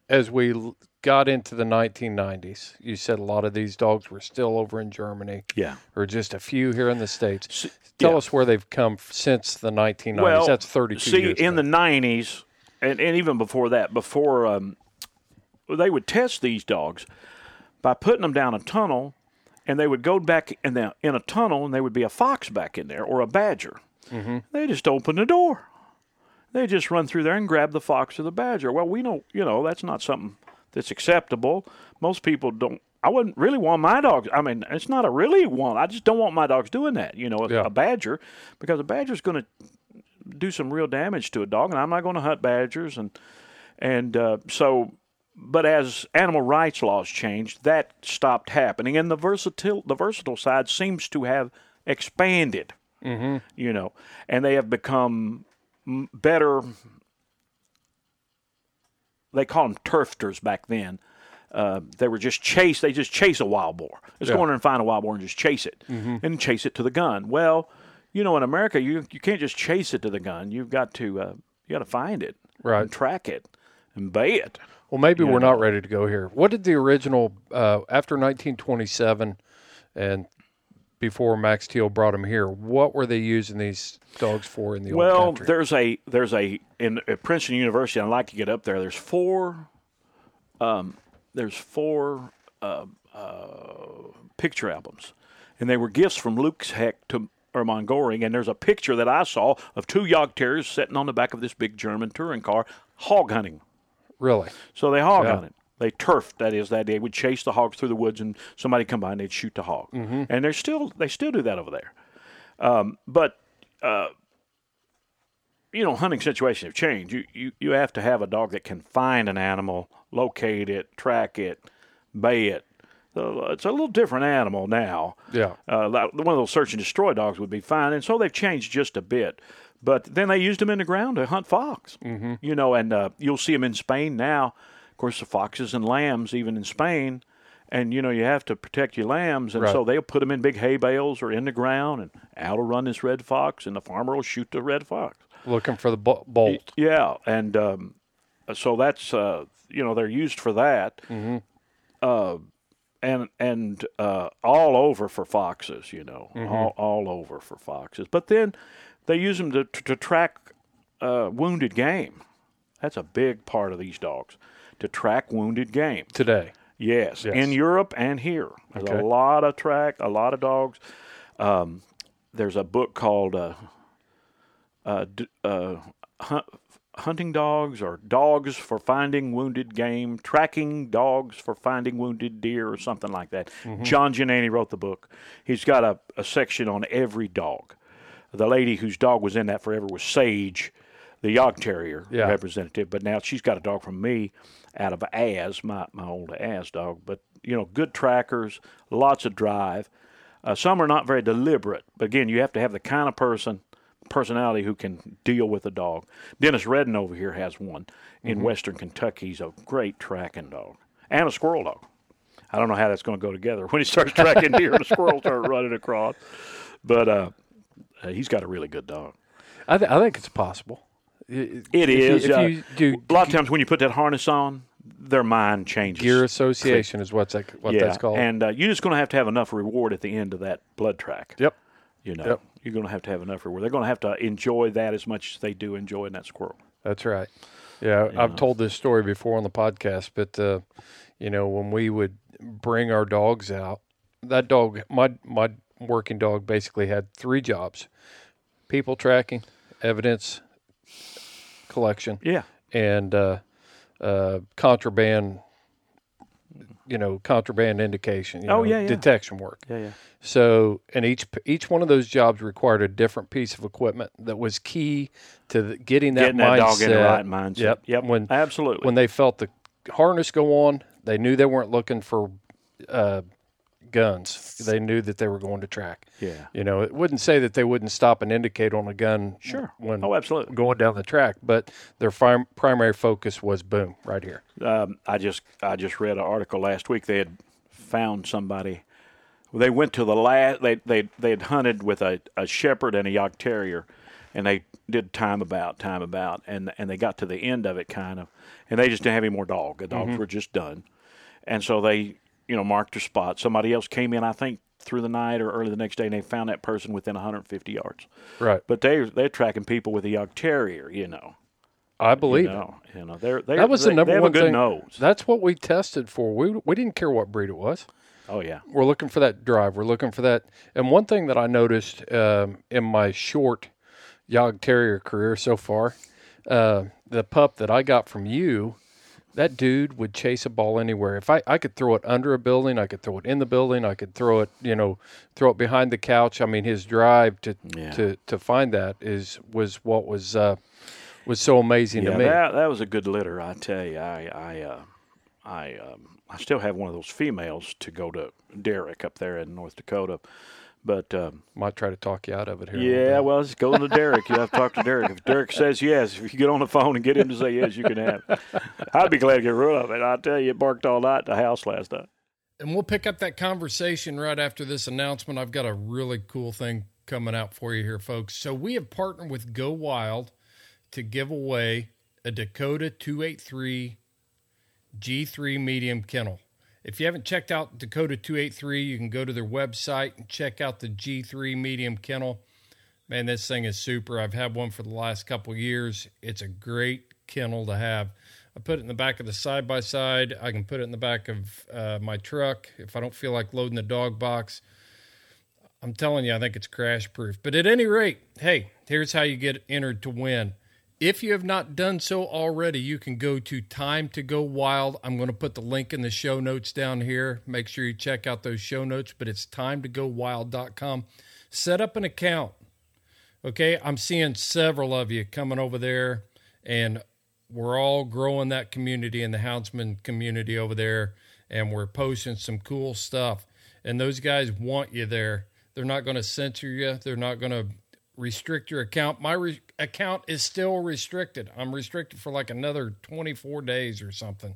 as we got into the 1990s, you said a lot of these dogs were still over in Germany. Yeah. Or just a few here in the States. Tell yeah. us where they've come since the 1990s. Well, That's 32 see, years in ago. the '90s, and, and even before that, before um, they would test these dogs by putting them down a tunnel, and they would go back in the in a tunnel, and there would be a fox back in there or a badger. Mm-hmm. They just open the door. They just run through there and grab the fox or the badger. Well, we don't, you know, that's not something that's acceptable. Most people don't. I wouldn't really want my dogs. I mean, it's not a really want. I just don't want my dogs doing that. You know, a, Yeah. a badger, because a badger's going to do some real damage to a dog, and I'm not going to hunt badgers, and and uh, so. But as animal rights laws changed, that stopped happening, and the versatile the versatile side seems to have expanded. Mm-hmm. You know, and they have become better. They call them turfters back then. Uh, they were just chase. They just chase a wild boar. Just Yeah. go in there and find a wild boar and just chase it, and chase it to the gun. Well, you know, in America, you you can't just chase it to the gun. You've got to uh, you got to find it, Right. and track it, and bay it. Well, maybe we're know. not ready to go here. What did the original uh, after 1927 and before Max Teal brought him here? What were they using these dogs for in the old Well, country? there's a there's a in at Princeton University. I'd like to get up there. There's four. Um, there's four uh, uh, picture albums, and they were gifts from Lutz Heck to Ermon Goring. And there's a picture that I saw of two Jagd Terriers sitting on the back of this big German touring car, hog hunting. really So they hog Yeah. hunted. They turfed. That is, that they would chase the hogs through the woods, and somebody come by and they'd shoot the hog. Mm-hmm. And they're still they still do that over there. Um, but uh, you know, hunting situations have changed. You, you you have to have a dog that can find an animal, locate it, track it, bay it. So it's a little different animal now. Yeah. Uh, one of those search and destroy dogs would be fine, and so they've changed just a bit. But then they used them in the ground to hunt fox. Mm-hmm. You know, and uh, you'll see them in Spain now. Of course, the foxes and lambs, even in Spain, and you know you have to protect your lambs, and so they'll put them in big hay bales or in the ground, and out will run this red fox, and the farmer will shoot the red fox. looking for the bolt. Yeah, and um, so that's uh, you know they're used for that, uh, and and uh, all over for foxes, you know, all all over for foxes. But then they use them to to, to track uh, wounded game. That's a big part of these dogs, to track wounded game. today. Yes, Yes. in Europe and here. There's Okay. a lot of track, a lot of dogs. Um, there's a book called uh, uh, d- uh, hunt, Hunting Dogs or Dogs for Finding Wounded Game, Tracking Dogs for Finding Wounded Deer, or something like that. John Jeanneney wrote the book. He's got a, a section on every dog. The lady whose dog was in that forever was Sage, the Jagd Terrier Yeah. representative, but now she's got a dog from me out of Az, my, my old Az dog. But, you know, good trackers, lots of drive. Uh, some are not very deliberate, but again, you have to have the kind of person, personality who can deal with a dog. Dennis Redden over here has one in western Kentucky. He's a great tracking dog and a squirrel dog. I don't know how that's going to go together when he starts tracking deer and the squirrels start running across. But uh, uh, he's got a really good dog. I, th- I think it's possible. It It is. If uh, you, do a lot of times when you put that harness on, their mind changes. gear association is what's that, what yeah, that's called. and uh, you're just going to have to have enough reward at the end of that blood track. yep. You know, Yep. you're going to have to have enough reward. They're going to have to enjoy that as much as they do enjoying that squirrel. That's right. Yeah, I've told this story before on the podcast, but uh, you know, when we would bring our dogs out, that dog, my my working dog, basically had three jobs: people tracking, evidence collection, Yeah. and uh, uh, contraband. You know, contraband indication. You Oh, know, yeah, yeah. detection work. Yeah, yeah. So, and each each one of those jobs required a different piece of equipment that was key to the, getting that Getting that mindset. dog in the right mindset. Yep. Yep. When Absolutely. when they felt the harness go on, they knew they weren't looking for uh, guns. They knew that they were going to track. Yeah. You know, it wouldn't say that they wouldn't stop and indicate on a gun. Sure. When Oh, absolutely. going down the track, but their prim- primary focus was boom right here. um, I just I just read an article last week. They had found somebody. They went to the last. They they they had hunted with a, a shepherd and a Jagd terrier, and they did time about time about, and and they got to the end of it kind of, and they just didn't have any more dog. The dogs were just done, and so they you know marked their spot. Somebody else came in, I think, through the night or early the next day, and they found that person within 150 yards. Right. But they they're tracking people with a Jagd terrier, you know. I believe You it. know, you know, they're, they're That was they, the number they have one good thing. nose. That's what we tested for. We we didn't care what breed it was. oh yeah. We're looking for that drive. We're looking for that. And one thing that I noticed um, in my short Jagd Terrier career so far, uh, the pup that I got from you, that dude would chase a ball anywhere. If I, I could throw it under a building, I could throw it in the building, I could throw it, you know, throw it behind the couch. I mean, his drive to Yeah. to to find that is was what was uh, was so amazing Yeah, to me. that that was a good litter. I tell you, I I uh, I um, I still have one of those females to go to Derek up there in North Dakota, but. Um, Might try to talk you out of it here. Yeah, bit. well, just go to Derek. You have to talk to Derek. If Derek says yes, if you get on the phone and get him to say yes, you can have it. I'd be glad to get rid of it. I tell you, it barked all night at the house last night. And we'll pick up that conversation right after this announcement. I've got a really cool thing coming out for you here, folks. So we have partnered with Go Wild to give away a Dakota 283 G3 medium kennel. If you haven't checked out Dakota 283, you can go to their website and check out the G3 medium kennel. Man, this thing is super. I've had one for the last couple years. It's a great kennel to have. I put it in the back of the side by side. I can put it in the back of uh, my truck if I don't feel like loading the dog box. I'm telling you, I think it's crash proof. But at any rate, hey, here's how you get entered to win. If you have not done so already, you can go to Time to Go Wild. I'm going to put the link in the show notes down here. Make sure you check out those show notes, but it's timetogowild.com. Set up an account. Okay, I'm seeing several of you coming over there, and we're all growing that community in the Houndsman community over there, and we're posting some cool stuff. And those guys want you there. They're not going to censor you. They're not going to restrict your account. My re- account is still restricted. I'm restricted for like another 24 days or something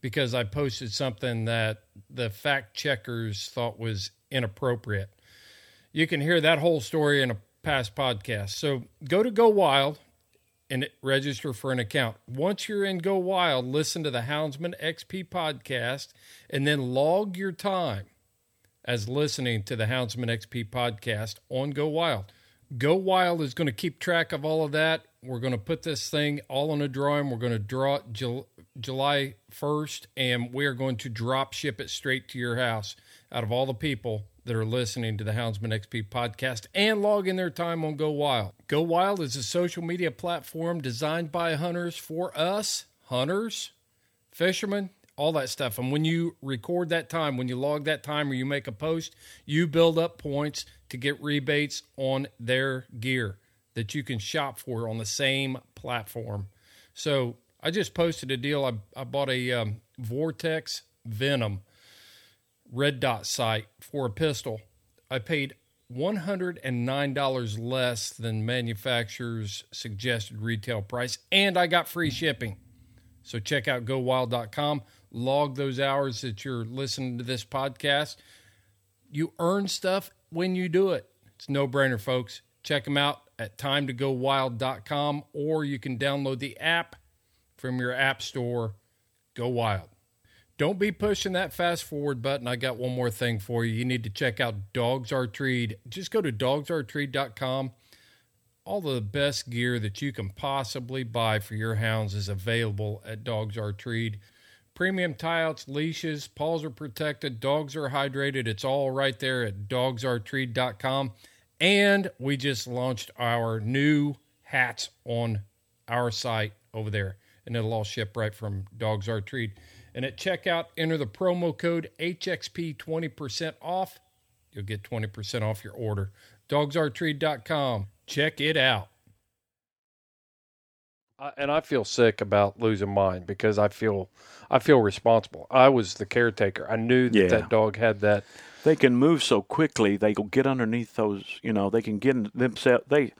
because I posted something that the fact checkers thought was inappropriate. You can hear that whole story in a past podcast. So go to Go Wild and register for an account. Once you're in Go Wild, listen to the Houndsman XP podcast and then log your time as listening to the Houndsman XP podcast on Go Wild. Go Wild is going to keep track of all of that. We're going to put this thing all in a drawing. We're going to draw it Jul- July 1st, and we are going to drop ship it straight to your house out of all the people that are listening to the Houndsman XP podcast and log in their time on Go Wild. Go Wild is a social media platform designed by hunters for us, hunters, fishermen, all that stuff. And when you record that time, when you log that time or you make a post, you build up points to get rebates on their gear that you can shop for on the same platform. So I just posted a deal. I, I bought a um, Vortex Venom red dot sight for a pistol. I paid $109 less than manufacturer's suggested retail price, and I got free shipping. So check out gowild.com. Log those hours that you're listening to this podcast. You earn stuff when you do it. It's no brainer, folks. Check them out at timetogowild.com or you can download the app from your app store. Go Wild. Don't be pushing that fast forward button. I got one more thing for you. You need to check out Dogs Are Treed. Just go to dogsaretreed.com all the best gear that you can possibly buy for your hounds is available at Dogs Are Treed. Premium tie-outs, leashes, paws are protected, dogs are hydrated. It's all right there at dogsaretreed.com. And we just launched our new hats on our site over there, and it'll all ship right from Dogs Are Treed. And at checkout, enter the promo code HXP 20% off. You'll get 20% off your order. Dogsaretreed.com. Check it out. I, and I feel sick about losing mine because I feel I feel responsible. I was the caretaker. I knew that Yeah. that dog had that. They can move so quickly. They can get underneath those. You know, they can get themselves. They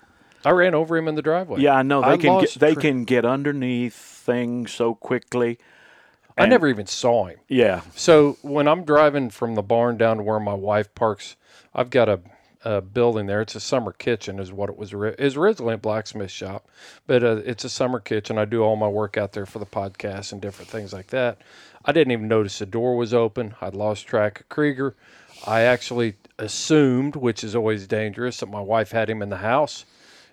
I ran over him in the driveway. yeah, I know they I can. Get, they can get underneath things so quickly. I never even saw him. Yeah, So when I'm driving from the barn down to where my wife parks, I've got a, a building there. It's a summer kitchen, is what it was. Is originally a blacksmith shop, but uh, it's a summer kitchen. I do all my work out there for the podcast and different things like that. I didn't even notice the door was open. I'd lost track of Krieger. I actually assumed, which is always dangerous, that my wife had him in the house,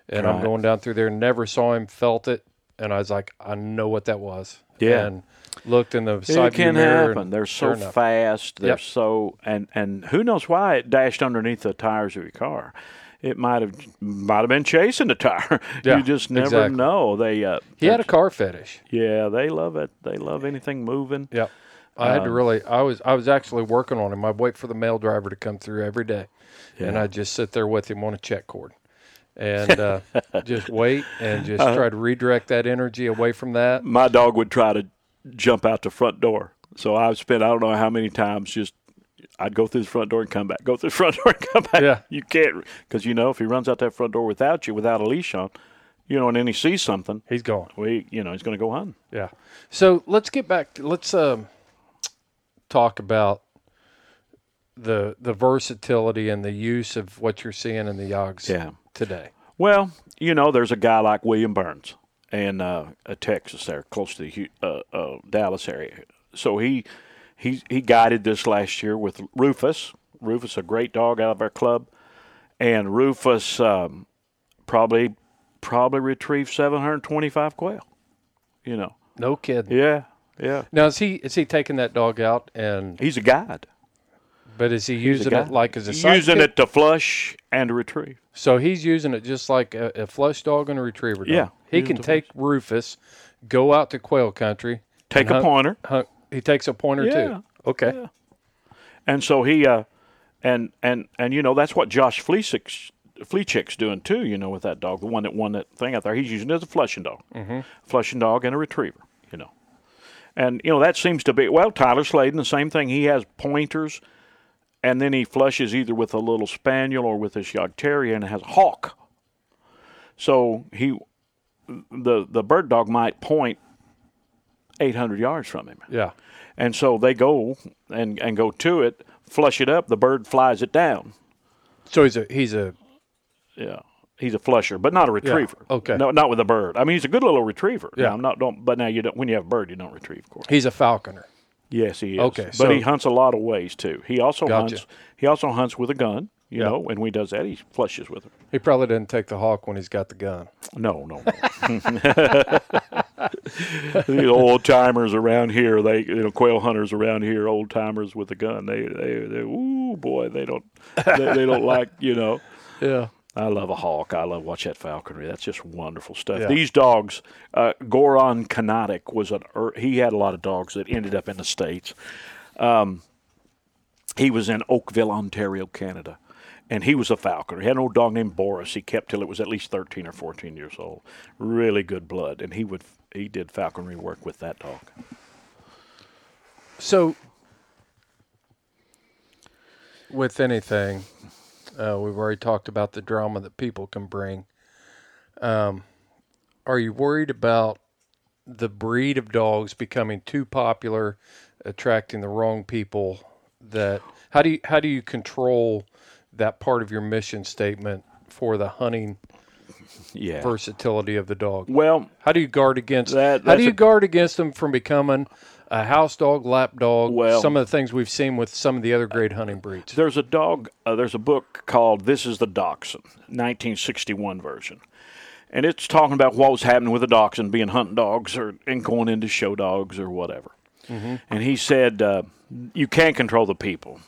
and I'm going down through there. Never saw him, felt it, and I was like, I know what that was. Yeah. and looked in the side it can mirror. happen. They're so enough. fast. They're Yep. so and and who knows why it dashed underneath the tires of your car. it might have might have been chasing the tire. Yeah, you just never exactly. know. They uh, He had a car fetish. yeah, they love it. They love anything moving. Yeah, I had to Um, really. I was. I was actually working on him. I'd wait for the mail driver to come through every day, and I'd just sit there with him on a check cord, and uh, just wait and just Uh-huh. try to redirect that energy away from that. My dog would try to jump out the front door. So I've spent I don't know how many times just I'd go through the front door and come back, go through the front door and come back. Yeah. You can't because you know if he runs out that front door without you, without a leash on, you know, and then he sees something, He's gone. we you know he's going to go hunting. Yeah. So let's get back. To, let's um, talk about the the versatility and the use of what you're seeing in the Jagds Yeah. today. Well, you know, there's a guy like William Burns in uh, Texas, there close to the uh, uh, Dallas area. So he he he guided this last year with Rufus. Rufus, a great dog out of our club, and Rufus um, probably probably retrieved 725 quail. You know, No kidding. yeah, yeah. Now is he is he taking that dog out and He's a guide. But is he using it like as a using it to flush and to retrieve. So he's using it just like a, a flush dog and a retriever dog. Yeah, He can it to take Rufus, go out to quail country, Take a hunt- pointer. hunt- he takes a pointer Yeah. too. Okay. And so he, uh, and and and you know that's what Josh Fleechik's Fleechik's doing too. You know with that dog, the one that won that thing out there, he's using it as a flushing dog, mm-hmm. flushing dog and a retriever. You know, and you know that seems to be well. Tyler Sladen, the same thing. He has pointers, and then he flushes either with a little spaniel or with a Yog Terrier, and has a hawk. So he, the the bird dog might point eight hundred yards from him. Yeah. And so they go and, and go to it, flush it up. The bird flies it down. So he's a he's a Yeah, he's a flusher, but not a retriever. okay. no, not with a bird. I mean, he's a good little retriever. Yeah. Now, I'm not don't. But now you don't. When you have a bird, you don't retrieve, of course. he's a falconer. Yes, he is. Okay, but so- he hunts a lot of ways too. He also Gotcha. hunts. He also hunts with a gun. You Yeah. know, and when he does that, he flushes with it. He probably didn't take the hawk when he's got the gun. No, no. no. the old timers around here, they you know quail hunters around here, old timers with a gun. They they they ooh boy, they don't they, they don't like you know. Yeah. I love a hawk. I love watch that falconry. That's just wonderful stuff. Yeah. These dogs, uh, Goron Kanotic was an er, he had a lot of dogs that ended up in the states. Um, he was in Oakville, Ontario, Canada, and he was a falconer. He had an old dog named Boris. He kept till it was at least thirteen or fourteen years old. Really good blood, and he would he did falconry work with that dog. So with anything, uh, we've already talked about the drama that people can bring. Um, are you worried about the breed of dogs becoming too popular, attracting the wrong people? That how do you how do you control that part of your mission statement for the hunting Yeah. versatility of the dog? Well, How do you guard against That- How do you a- guard against them from becoming a house dog, lap dog? Well- some of the things we've seen with some of the other great hunting breeds. There's a dog. Uh, there's a book called "This Is the Dachshund," 1961 version, and it's talking about what was happening with the dachshund being hunting dogs or and going into show dogs or whatever. And he said, uh, "You can't control the people.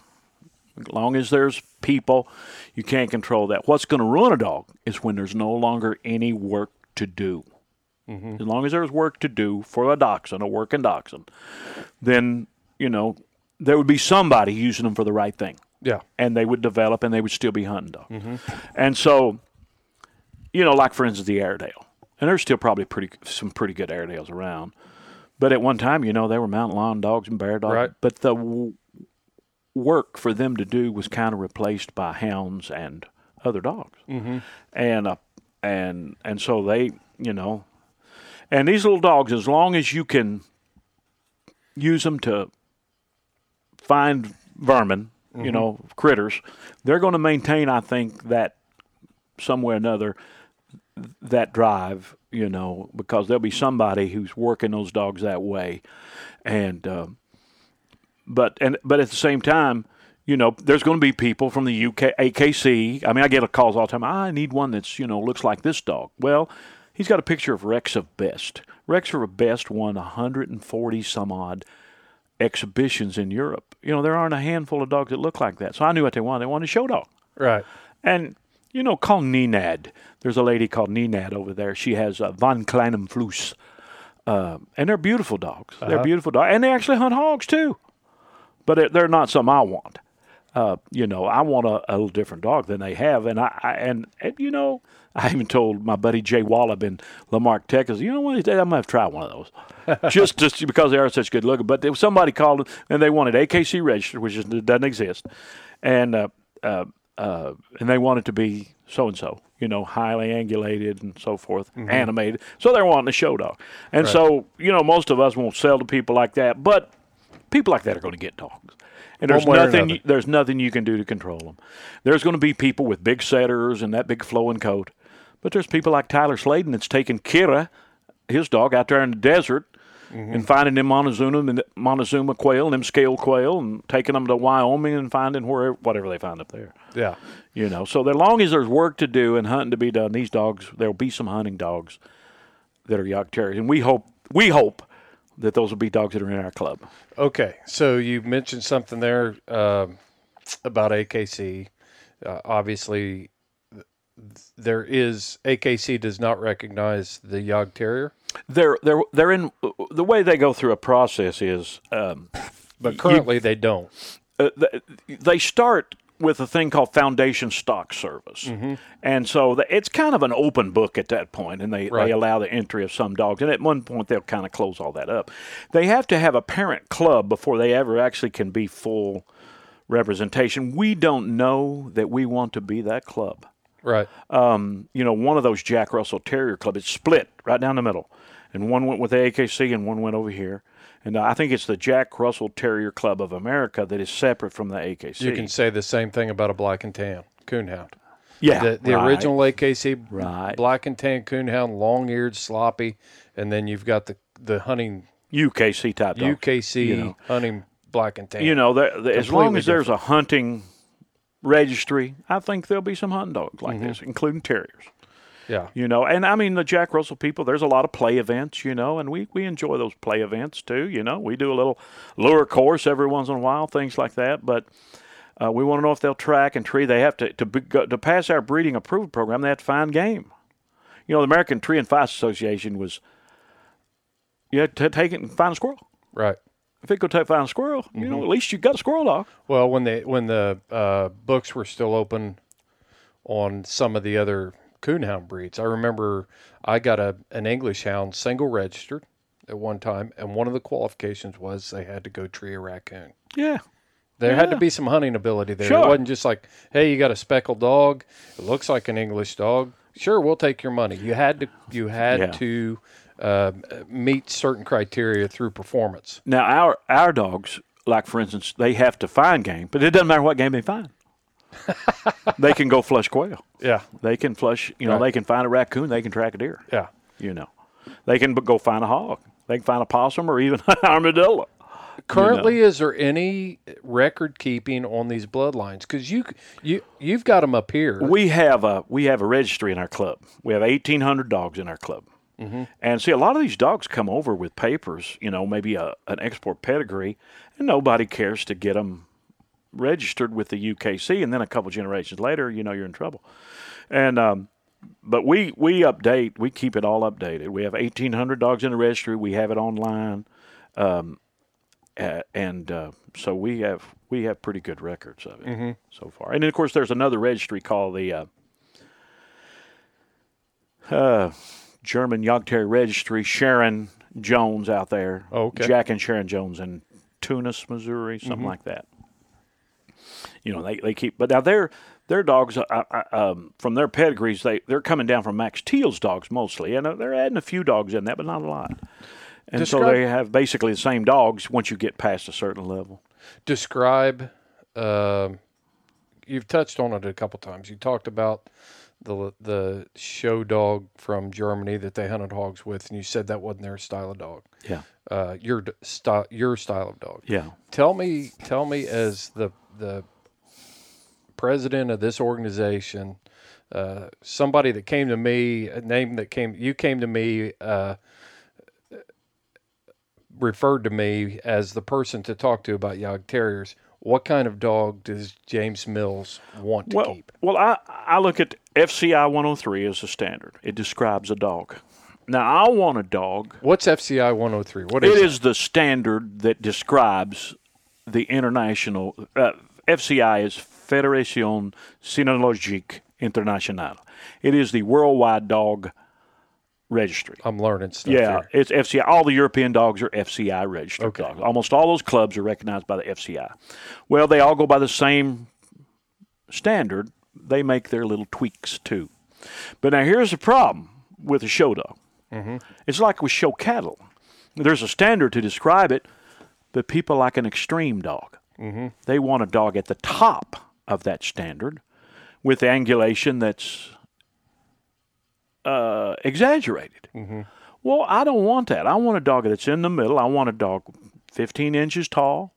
As long as there's people, you can't control that. What's going to ruin a dog is when there's no longer any work to do. As long as there's work to do for a dachshund, a working dachshund, then you know there would be somebody using them for the right thing Yeah. and they would develop and they would still be hunting dogs. And so, you know, like for instance, the Airedale, and there's still probably pretty some pretty good Airedales around. But at one time, you know, they were mountain lion dogs and bear dogs. Right. But the w- work for them to do was kind of replaced by hounds and other dogs. Mm-hmm. And uh, and and so they, you know, and these little dogs, as long as you can use them to find vermin, you know, critters, they're going to maintain, I think, that some way or another, that drive, you know, because there'll be somebody who's working those dogs that way, and um, but and but at the same time. You know, there's going to be people from the UK, AKC. I mean, I get calls all the time. I need one that's you know looks like this dog. Well, he's got a picture of Rex of Best. Rex of Best won 140 some odd exhibitions in Europe. You know, there aren't a handful of dogs that look like that. So I knew what they wanted. They wanted a show dog. Right. And you know, call Nenad. There's a lady called Nenad over there. She has a Von Kleinem Fluss. Uh, and they're beautiful dogs. They're beautiful dogs. And they actually hunt hogs too. But they're- they're not something I want. Uh, you know, I want a, a little different dog than they have. And I, I and, and, you know, I even told my buddy Jay Wallop in La Marque, Texas, you know what? I'm going to have to try one of those. just, just because they are such good looking. But if somebody called and they wanted AKC registered, which is, doesn't exist. And, uh, uh, uh, and they wanted to be so and so, you know, highly angulated and so forth, animated. So they're wanting a show dog. And so, you know, most of us won't sell to people like that, but people like that are going to get dogs. And there's One way or nothing you, there's nothing you can do to control them. There's going to be people with big setters and that big flowing coat. But there's people like Tyler Sladen that's taking Kira, his dog, out there in the desert Mm-hmm. and finding them Montezuma, Montezuma quail and them scale quail and taking them to Wyoming and finding wherever, whatever they find up there. Yeah. You know, so as long as there's work to do and hunting to be done, these dogs there'll be some hunting dogs that are Jagd Terriers, and we hope we hope that those will be dogs that are in our club. Okay, so you mentioned something there um, about AKC. Uh, obviously, there is AKC does not recognize the Jagd Terrier, They're they're they're in the way they go through a process is um, but currently they don't. uh, th- they start with a thing called Foundation Stock Service, and so the, it's kind of an open book at that point, and they, Right. they allow the entry of some dogs. And at one point, they'll kind of close all that up. They have to have a parent club before they ever actually can be full representation. We don't know that we want to be that club Right. um, you know, one of those Jack Russell Terrier Club. It's split right down the middle, and one went with the AKC and one went over here. And I think it's the Jack Russell Terrier Club of America that is separate from the AKC. You can say the same thing about a black and tan coonhound. yeah, The, the right. original AKC Right. black and tan coonhound, long eared, sloppy, and then you've got the the hunting UKC type dog. UKC you know. hunting black and tan. You know, the, the, as long as there's a hunting registry, I think there'll be some hunting dogs like this, including terriers. yeah. You know, and I mean the Jack Russell people. There's a lot of play events, you know, and we, we enjoy those play events too. You know, we do a little lure course every once in a while, things like that. But uh, we want to know if they'll track and tree. They have to to be, to pass our breeding approval program. They have to find game. You know, the American Treeing Feist Association was you had to take it and find a squirrel. Right. If it could take find a squirrel, you know, at least you got a squirrel dog. Well, when the when the uh, books were still open on some of the other coonhound breeds, I remember I got a an English hound single registered at one time, and one of the qualifications was they had to go tree a raccoon. Yeah. There had to be some hunting ability there. Sure. It wasn't just like, hey, you got a speckled dog. It looks like an English dog. Sure, we'll take your money. You had to you had Yeah. to uh, meet certain criteria through performance. Now our our dogs, like for instance, they have to find game, but it doesn't matter what game they find. they can go flush quail. Yeah, They can flush. You know, Right. they can find a raccoon. They can track a deer. yeah. You know, they can go find a hog. They can find a possum or even an armadillo. Currently, is there any record keeping on these bloodlines? Because you you you've got them up here. We have a we have a registry in our club. We have eighteen hundred dogs in our club. And see, a lot of these dogs come over with papers. You know, maybe a, an export pedigree, and nobody cares to get them registered with the UKC. And then a couple generations later, you know, you're in trouble. And um, but we we update. We keep it all updated. We have eighteen hundred dogs in the registry. We have it online. Um, uh, and uh, so we have we have pretty good records of it so far. And then of course there's another registry called the uh, uh, German Jagdterrier Registry. Sharon Jones out there, Oh, okay. Jack and Sharon Jones in Tunis, Missouri, something like that. You know they, they keep, but now their their dogs uh, uh, um, from their pedigrees they they're coming down from Max Teal's dogs mostly, and uh, they're adding a few dogs in that, but not a lot. And so they have basically the same dogs once you get past a certain level. Describe. um you've touched on it a couple times. You talked about the the show dog from Germany that they hunted hogs with, and you said that wasn't their style of dog. Yeah, Uh, your style, your style of dog. yeah. Tell me, tell me, as the the president of this organization, uh, somebody that came to me, a name that came, you came to me, uh, referred to me as the person to talk to about Jagd Terriers. What kind of dog does James Mills want to Well, keep? well, I I look at FCI 103 as a standard. It describes a dog. Now I want a dog. What's FCI 103? What It is is the standard that describes the international. Uh, FCI is Fédération Cynologique Internationale. It is the worldwide dog registry. I'm learning stuff Yeah, here. it's FCI. All the European dogs are FCI registered Okay. dogs. Almost all those clubs are recognized by the FCI. Well, they all go by the same standard. They make their little tweaks too. But now here's the problem with a show dog. Mm-hmm. It's like with show cattle. There's a standard to describe it, but people like an extreme dog. Mm-hmm. They want a dog at the top of that standard with angulation that's uh, exaggerated. Well, I don't want that. I want a dog that's in the middle. I want a dog 15 inches tall.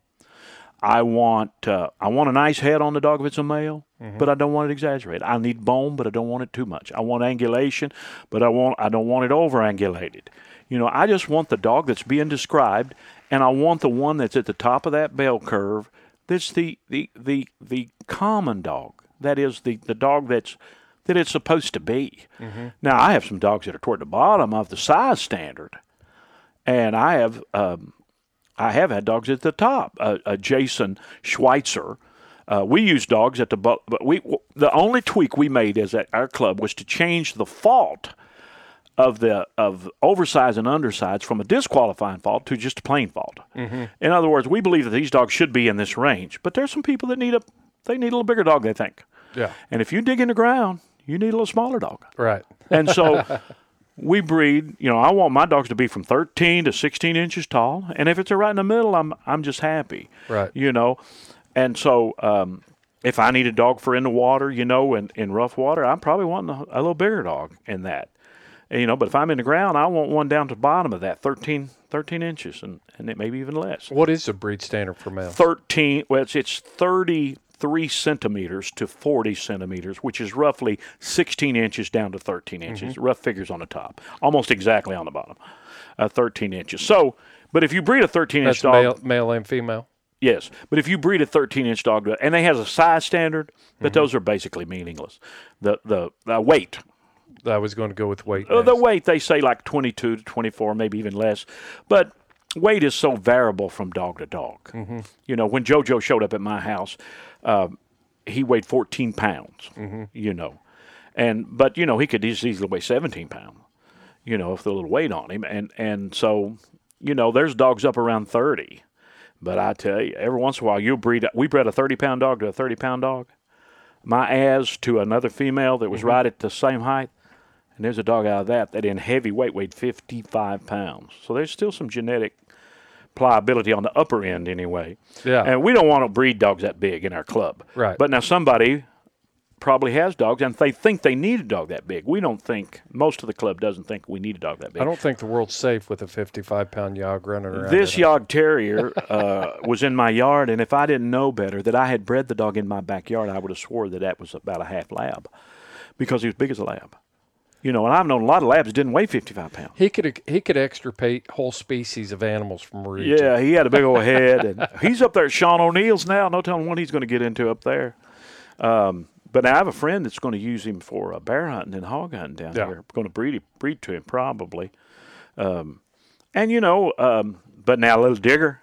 I want uh, I want a nice head on the dog if it's a male, but I don't want it exaggerated. I need bone, but I don't want it too much. I want angulation, but I want I don't want it over angulated. You know, I just want the dog that's being described, and I want the one that's at the top of that bell curve. That's the the the the common dog. That is the the dog that's that it's supposed to be. Now, I have some dogs that are toward the bottom of the size standard, and I have um, I have had dogs at the top. Uh, uh, Jason Schweitzer. Uh, we use dogs at the bu- but we the only tweak we made as at our club was to change the fault of the of oversize and undersize from a disqualifying fault to just a plain fault. In other words, we believe that these dogs should be in this range, but there's some people that need a they need a little bigger dog. They think, Yeah. and if you dig in the ground, you need a little smaller dog. Right. And so we breed, you know, I want my dogs to be from 13 to 16 inches tall. And if it's right in the middle, I'm, I'm just happy. Right. You know, and so um, if I need a dog for in the water, you know, in, in rough water, I'm probably wanting a, a little bigger dog in that. And, you know, but if I'm in the ground, I want one down to the bottom of that 13, 13 inches and, and it maybe even less. What is the breed standard for male? 13 well it's, it's 33 centimeters to 40 centimeters which is roughly 16 inches down to 13 inches Mm-hmm. rough figures on the top almost exactly on the bottom uh, 13 inches so but if you breed a 13 inch dog male, male and female. yes but if you breed a 13 inch dog and they has a size standard but Mm-hmm. those are basically meaningless the the, the weight I was going to go with weight. uh, the weight they say like 22 to 24 maybe even less but weight is so variable from dog to dog Mm-hmm. you know when jojo showed up at my house uh, he weighed 14 pounds Mm-hmm. you know. And but you know he could eas- easily weigh 17 pounds you know if the little weight on him. And and so you know there's dogs up around 30 but i tell you every once in a while you'll breed we bred a 30 pound dog to a 30 pound dog. My as to another female that was right at the same height. And there's a dog out of that that in heavy weight weighed 55 pounds. So there's still some genetic pliability on the upper end anyway. Yeah. And we don't want to breed dogs that big in our club. Right. But now somebody probably has dogs and they think they need a dog that big. We don't think, most of the club doesn't think we need a dog that big. I don't think the world's safe with a 55 pound Jagd running around. This. Jagd Terrier uh, was in my yard, and if I didn't know better that I had bred the dog in my backyard, I would have swore that that was about a half lab because he was big as a lab. You know, and I've known a lot of labs that didn't weigh 55 pounds. He could he could extirpate whole species of animals from a region. Yeah, he had a big old head, and he's up there at Sean O'Neill's now. No telling what he's going to get into up there. Um, but I have a friend that's going to use him for uh, bear hunting and hog hunting down Yeah. here. Going to breed breed to him probably. Um, and you know, um, but now little Digger,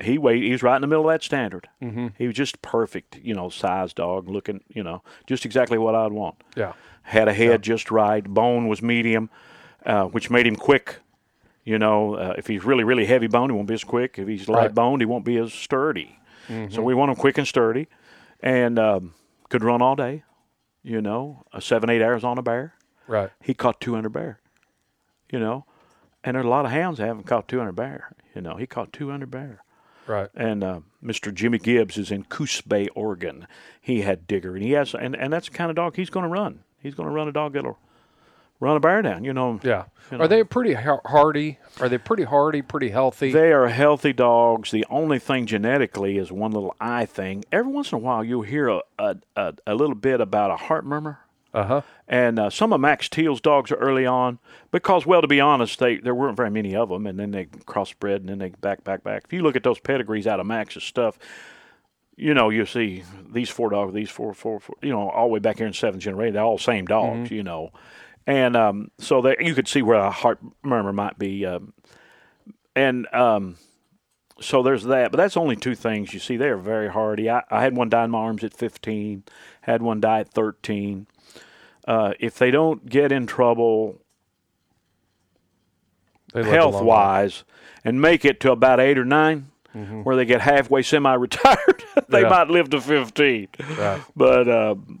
he weighed. He was right in the middle of that standard. Mm-hmm. He was just perfect, you know, size dog, looking, you know, just exactly what I'd want Yeah. had a head just right. Bone was medium, uh, which made him quick. You know, uh, if he's really, really heavy boned, he won't be as quick. If he's light boned, he won't be as sturdy. So we want him quick and sturdy, and um, could run all day. You know, a seven, eight hours on a bear. Right. He caught 200 bear. You know, and there's a lot of hounds that haven't caught 200 bear. You know, he caught 200 bear. Right. And uh, Mr. Jimmy Gibbs is in Coos Bay, Oregon. He had Digger, and he has, and, and that's the kind of dog he's going to run. He's going to run a dog that'll run a bear down. You know, Yeah. You know. Are they pretty hardy? Are they pretty hardy? Pretty healthy? They are healthy dogs. The only thing genetically is one little eye thing. Every once in a while, you'll hear a, a, a, a little bit about a heart murmur. Uh huh. And uh, some of Max Teal's dogs are early on because, well, to be honest, they there weren't very many of them, and then they crossbred, and then they back, back, back. If you look at those pedigrees out of Max's stuff, you know, you see these four dogs, these four, four, four, you know, all the way back here in seventh generation, they're all same dogs, you know, and um, so that you could see where a heart murmur might be, um, and um, so there's that. But that's only two things you see. They're very hardy. I, I had one die in my arms at 15, had one die at 13. Uh, if they don't get in trouble They live a health wise and make it to about eight or 9 where they get halfway semi-retired, they Yeah. might live to 15. Right. But um,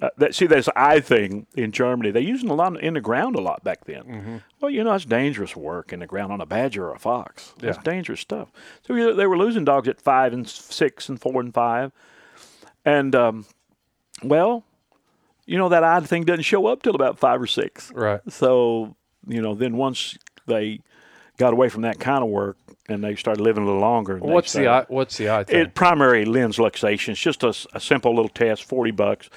uh, that, see, this eye thing in Germany, they using a lot in the ground a lot back then. Mm-hmm. Well, you know, it's dangerous work in the ground on a badger or a fox. Yeah. dangerous stuff. So you- they were losing dogs at five and six and four and five, and um, well, you know that odd thing doesn't show up till about five or six. Right. So, you know, then once they got away from that kind of work and they started living a little longer. What's the eye, what's the eye thing? it primary lens luxation. It's just a simple little test, forty bucks.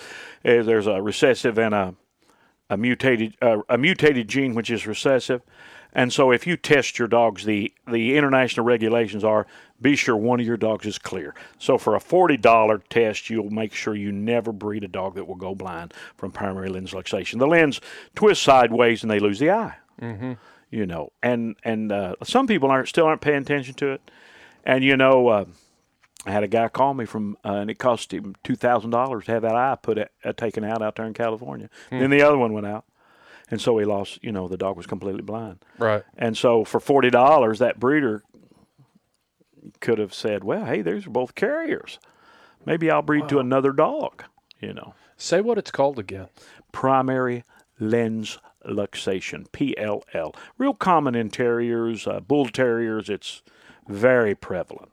Uh, There's a recessive and a a mutated uh, a mutated gene which is recessive, and so if you test your dogs, the the international regulations are be sure one of your dogs is clear. So for a forty dollar test, you'll make sure you never breed a dog that will go blind from primary lens luxation. The lens twists sideways and they lose the eye. Mm-hmm. You know, and and uh, some people aren't still aren't paying attention to it, and you know. Uh, I had a guy call me from, uh, and it cost him two thousand dollars to have that eye put uh, taken out out there in California. Then the other one went out, and so he lost. You know, the dog was completely blind. right. And so for forty dollars, that breeder could have said, "Well, hey, these are both carriers. Maybe I'll breed to another dog." You know, Say what it's called again. primary lens luxation (PLL). Real common in terriers, uh, bull terriers. It's very prevalent.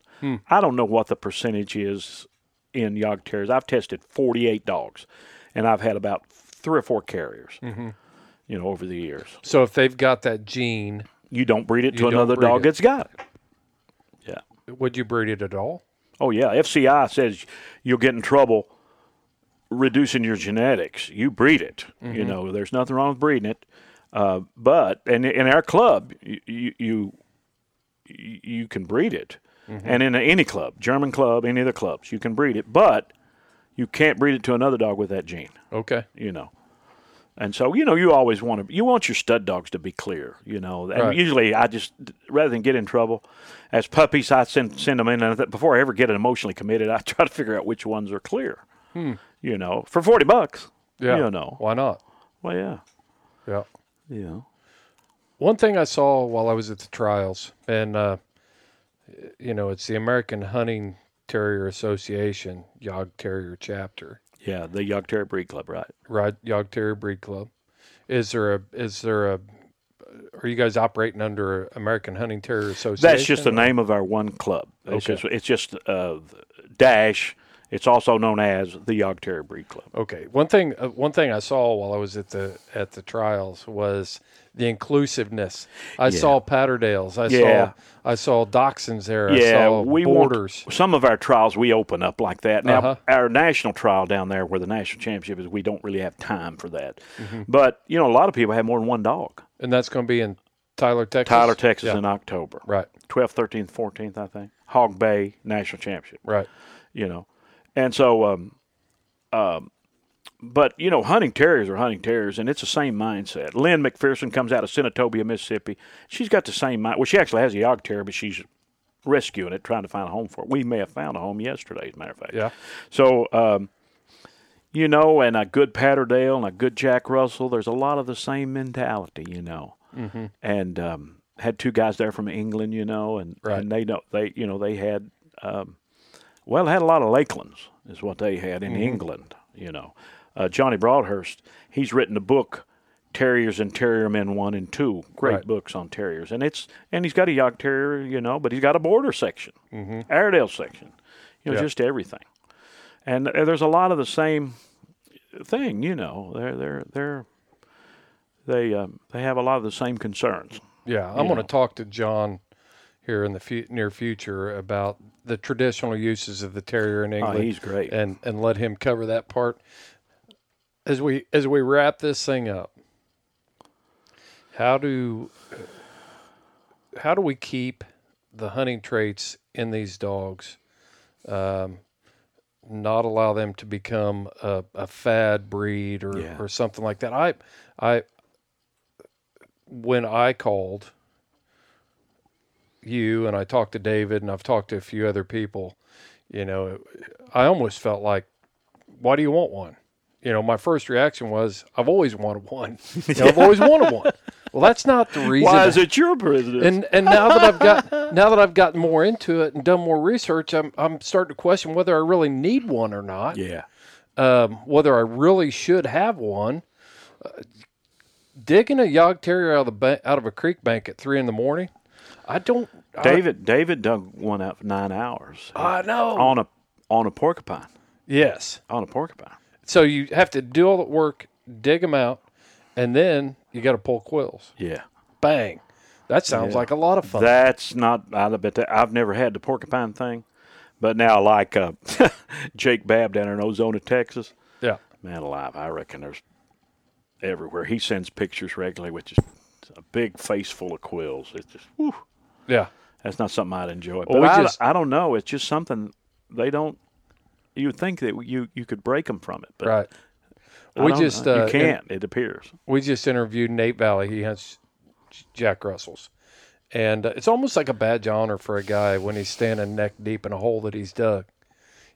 I don't know what the percentage is in Jagd terriers. I've tested 48 dogs, and I've had about three or four carriers. You know, over the years, So if they've got that gene, you don't breed it to another dog it. that's got it. Would you breed it at all? Oh yeah. FCI says you'll get in trouble reducing your genetics. You breed it. You know, there's nothing wrong with breeding it. Uh, but and in our club, you you you, you can breed it, and in any club, German club, any of the clubs, you can breed it. But you can't breed it to another dog with that gene. Okay. You know. And so, you know, you always want to, you want your stud dogs to be clear, you know. And Right. usually I just, rather than get in trouble, as puppies, I send, send them in. And before I ever get emotionally committed, I try to figure out which ones are clear, you know, for 40 bucks. Yeah. You know. Why not? Well, yeah. Yeah. You know. One thing I saw while I was at the trials, and uh, you know, it's the American Hunting Terrier Association Jagd Terrier chapter, Yeah. The Jagd Terrier Breed Club, right? right? Jagd Terrier Breed Club. Is there a? Is there a? Are you guys operating under American Hunting Terrier Association? That's just the or- name of our one club. It's Okay. just, it's just uh, Dash. It's also known as the Jagd Terrier Breed Club. Okay. One thing. Uh, one thing I saw while I was at the at the trials was the inclusiveness. I saw Patterdales. I Yeah. saw I saw Dachshunds there. I Yeah, saw we Borders. want some of our trials we open up like that. Now, Uh-huh. our national trial down there, where the national championship is, we don't really have time for that. Mm-hmm. But you know, a lot of people have more than one dog. and that's going to be in Tyler, Texas. Tyler, Texas, Yeah. in October, Right. 12th, 13th, 14th, I think. Hog Bay National Championship. Right. You know, and so, um, um, but you know, hunting terriers are hunting terriers, and it's the same mindset. Lynn McPherson comes out of Senatobia, Mississippi. She's got the same mind. Well, she actually has a Jagd Terrier, but she's rescuing it, trying to find a home for it. We may have found a home yesterday, as a matter of fact. Yeah. So, um, you know, and a good Patterdale and a good Jack Russell, there's a lot of the same mentality, you know. Mm-hmm. And um, had two guys there from England, you know, and, Right. and they know they, you know, they had, um, well, had a lot of Lakelands is what they had in England, you know. Uh, Johnny Broadhurst, he's written a book. Terriers and Terrier Men One and Two, great Right. books on terriers, and it's and he's got a Jagd Terrier, you know, but he's got a Border section, mm-hmm. Airedale section, you know, Yeah. just everything and uh, there's a lot of the same thing. You know, they're they're they're they um, they have a lot of the same concerns. Yeah. I'm going to talk to John here in the fu- near future about the traditional uses of the terrier in England. Oh, he's great. And and let him cover that part. As we as we wrap this thing up, how do how do we keep the hunting traits in these dogs? Um, not allow them to become a, a fad breed or, Yeah. or something like that. I, I, when I called you and I talked to David and I've talked to a few other people, you know, I almost felt like, why do you want one? You know, my first reaction was, I've always wanted one. You know, I've always wanted one. Well, that's not the reason. Why is it your president? And and now that I've got now that I've gotten more into it and done more research, I'm I'm starting to question whether I really need one or not. yeah. Um, whether I really should have one. Uh, digging a Jagd terrier out of the ba- out of a creek bank at three in the morning, I don't. I- David David dug one out for nine hours I, know. on a on a porcupine. yes. On a porcupine. So you have to do all the work, dig them out, and then you got to pull quills. Yeah. Bang. That sounds Yeah. like a lot of fun. That's not. I bet that I've never had the porcupine thing, but now like uh, Jake Babb down in Ozona, Texas. yeah. Man alive, I reckon there's everywhere. He sends pictures regularly with just a big face full of quills. It's just, whew, Yeah. that's not something I'd enjoy. But Well, we I, just- I don't know. It's just something they don't. You would think that you you could break them from it, but Right. We just uh, you can't. it appears. we just interviewed Nate Valley. He hunts Jack Russells. And uh, it's almost like a badge of honor for a guy when he's standing neck deep in a hole that he's dug.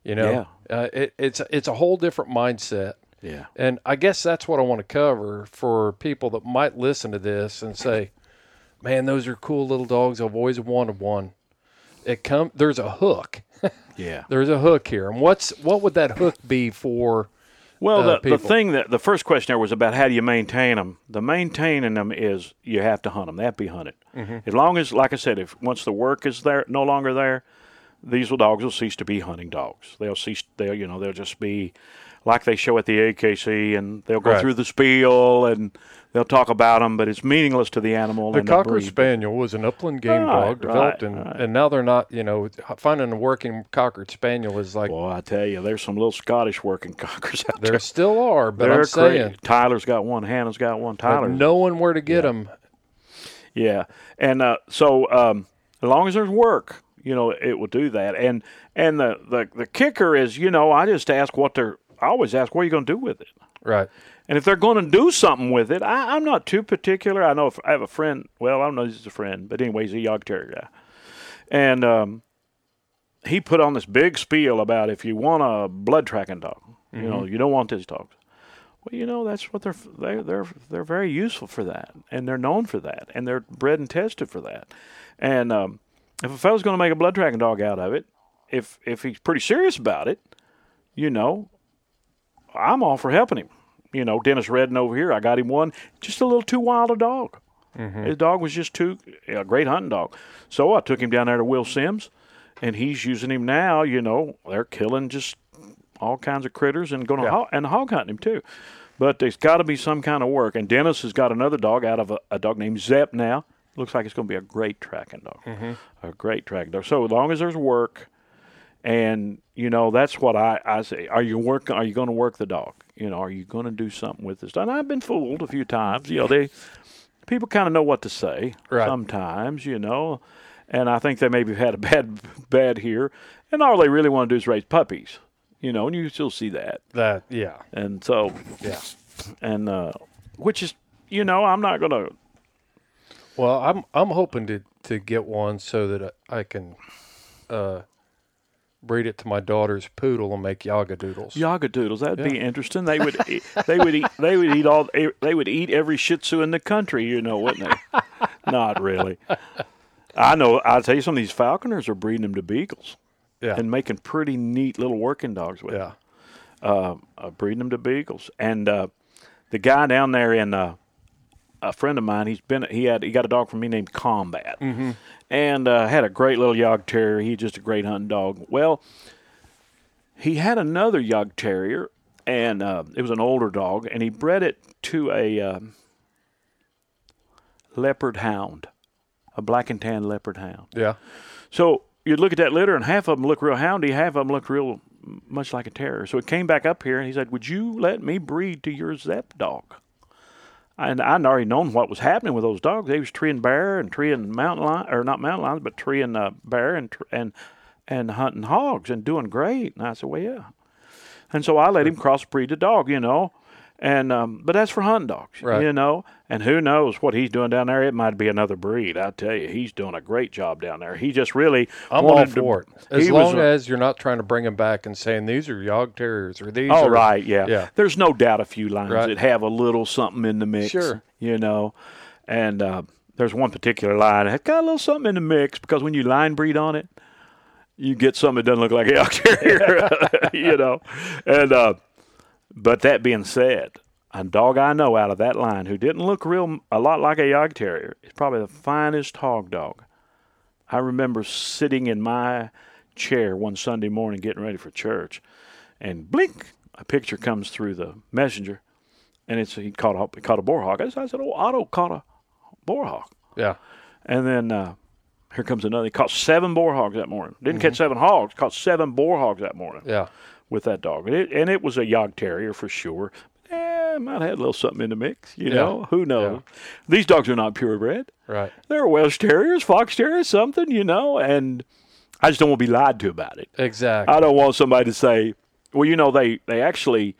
You know, uh, it, it's it's a whole different mindset. Yeah. And I guess that's what I want to cover for people that might listen to this and say, "Man, those are cool little dogs. I've always wanted one." It come there's a hook. Yeah. There's a hook here, and what's what would that hook be for? Well, uh, the, the thing that the first question there was about how do you maintain them. The maintaining them is you have to hunt them. They have to be hunted. Mm-hmm. As long as, like I said, if once the work is there, no longer there, these little dogs will cease to be hunting dogs. They'll cease. They'll you know they'll just be like they show at the AKC, and they'll go Right. through the spiel and they'll talk about them, but it's meaningless to the animal. The Cocker breed. Spaniel was an upland game Right, dog developed, right, and, right. and now they're not. You know, finding a working Cocker Spaniel is like Well, I tell you, there's some little Scottish working cockers out there there. still are, but They're I'm saying crazy. Tyler's got one. Hannah's got one. Tyler. knowing where to get them. Yeah, and uh, so um, as long as there's work, you know, it will do that. And and the, the the kicker is, you know, I just ask what they're. I always ask, what are you going to do with it? Right. And if they're going to do something with it, I, I'm not too particular. I know if I have a friend. Well, I don't know if he's a friend, but anyway, he's a Jagd Terrier guy, and um, he put on this big spiel about if you want a blood tracking dog, you know, you don't want this dogs. Well, you know, that's what they're they're they're they're very useful for that, and they're known for that, and they're bred and tested for that. And um, if a fellow's going to make a blood tracking dog out of it, if if he's pretty serious about it, you know, I'm all for helping him. You know, Dennis Redden over here, I got him one, just a little too wild a dog. Mm-hmm. His dog was just too a great hunting dog. So I took him down there to Will Sims, and he's using him now. You know, they're killing just all kinds of critters and going Yeah. hog, and hog hunting him too. But there's got to be some kind of work. And Dennis has got another dog out of a, a dog named Zep now. Looks like it's going to be a great tracking dog, mm-hmm. a great tracking dog. So as long as there's work, and you know that's what I, I say. Are you work? Are you going to work the dog? You know, are you going to do something with this? And I've been fooled a few times. You know, they people kind of know what to say Right. sometimes. You know, and I think they maybe had a bad bad here, and all they really want to do is raise puppies. You know, and you still see that, That yeah. and so Yeah. and uh, which is you know I'm not going to Well, I'm I'm hoping to to get one so that I can uh, breed it to my daughter's poodle and make yaga doodles. Yaga doodles. That'd be interesting. They would eat, they would eat they would eat all they would eat every Shih Tzu in the country. You know, wouldn't they? Not really. I know. I'll tell you, some of these falconers are breeding them to beagles Yeah. and making pretty neat little working dogs with. yeah. them. Uh, uh, breeding them to beagles. And uh, the guy down there in uh, a friend of mine, he's been he had he got a dog from me named Combat, and uh, had a great little Jagd Terrier. He's just a great hunting dog. Well, he had another Jagd Terrier, and uh, it was an older dog, and he bred it to a um leopard hound, a black and tan leopard hound. Yeah. So you'd look at that litter, and half of them look real houndy, half of them look real much like a terrier. So it came back up here, and he said, "Would you let me breed to your Zep dog?" And I'd already known what was happening with those dogs. They was treeing bear and treeing mountain lion, or not mountain lions, but treeing uh, bear and tr- and and hunting hogs and doing great. And I said, "Well, yeah." and so I let him crossbreed the dog, you know. And um, but that's for hunting dogs, Right. you know. And who knows what he's doing down there? It might be another breed. I tell you, he's doing a great job down there. He just really I'm all wanted to- for it. As he was long as you're not trying to bring him back and saying these are Jagd Terriers or these Oh, are right, yeah. Yeah. There's no doubt a few lines Right. that have a little something in the mix. Sure. You know, and uh, there's one particular line that got a little something in the mix because when you line breed on it, you get something that doesn't look like a Jagd Terrier, you know. And uh, but that being said, a dog I know out of that line who didn't look real a lot like a Jagd Terrier is probably the finest hog dog. I remember sitting in my chair one Sunday morning getting ready for church, and blink, a picture comes through the messenger, and it's he caught a he caught a boar hog. I said, "Oh, Otto caught a boar hog," Yeah. and then uh, here comes another. He caught seven boar hogs that morning. Didn't catch seven hogs, caught seven boar hogs that morning Yeah. With that dog, and it, and it was a Jagd Terrier for sure. Eh, might have had a little something in the mix, you Yeah. know. Who knows? These dogs are not purebred Right. they're Welsh Terriers, Fox Terriers, something, you know, and I just don't want to be lied to about it. Exactly. I don't want somebody to say, well, you know, they, they actually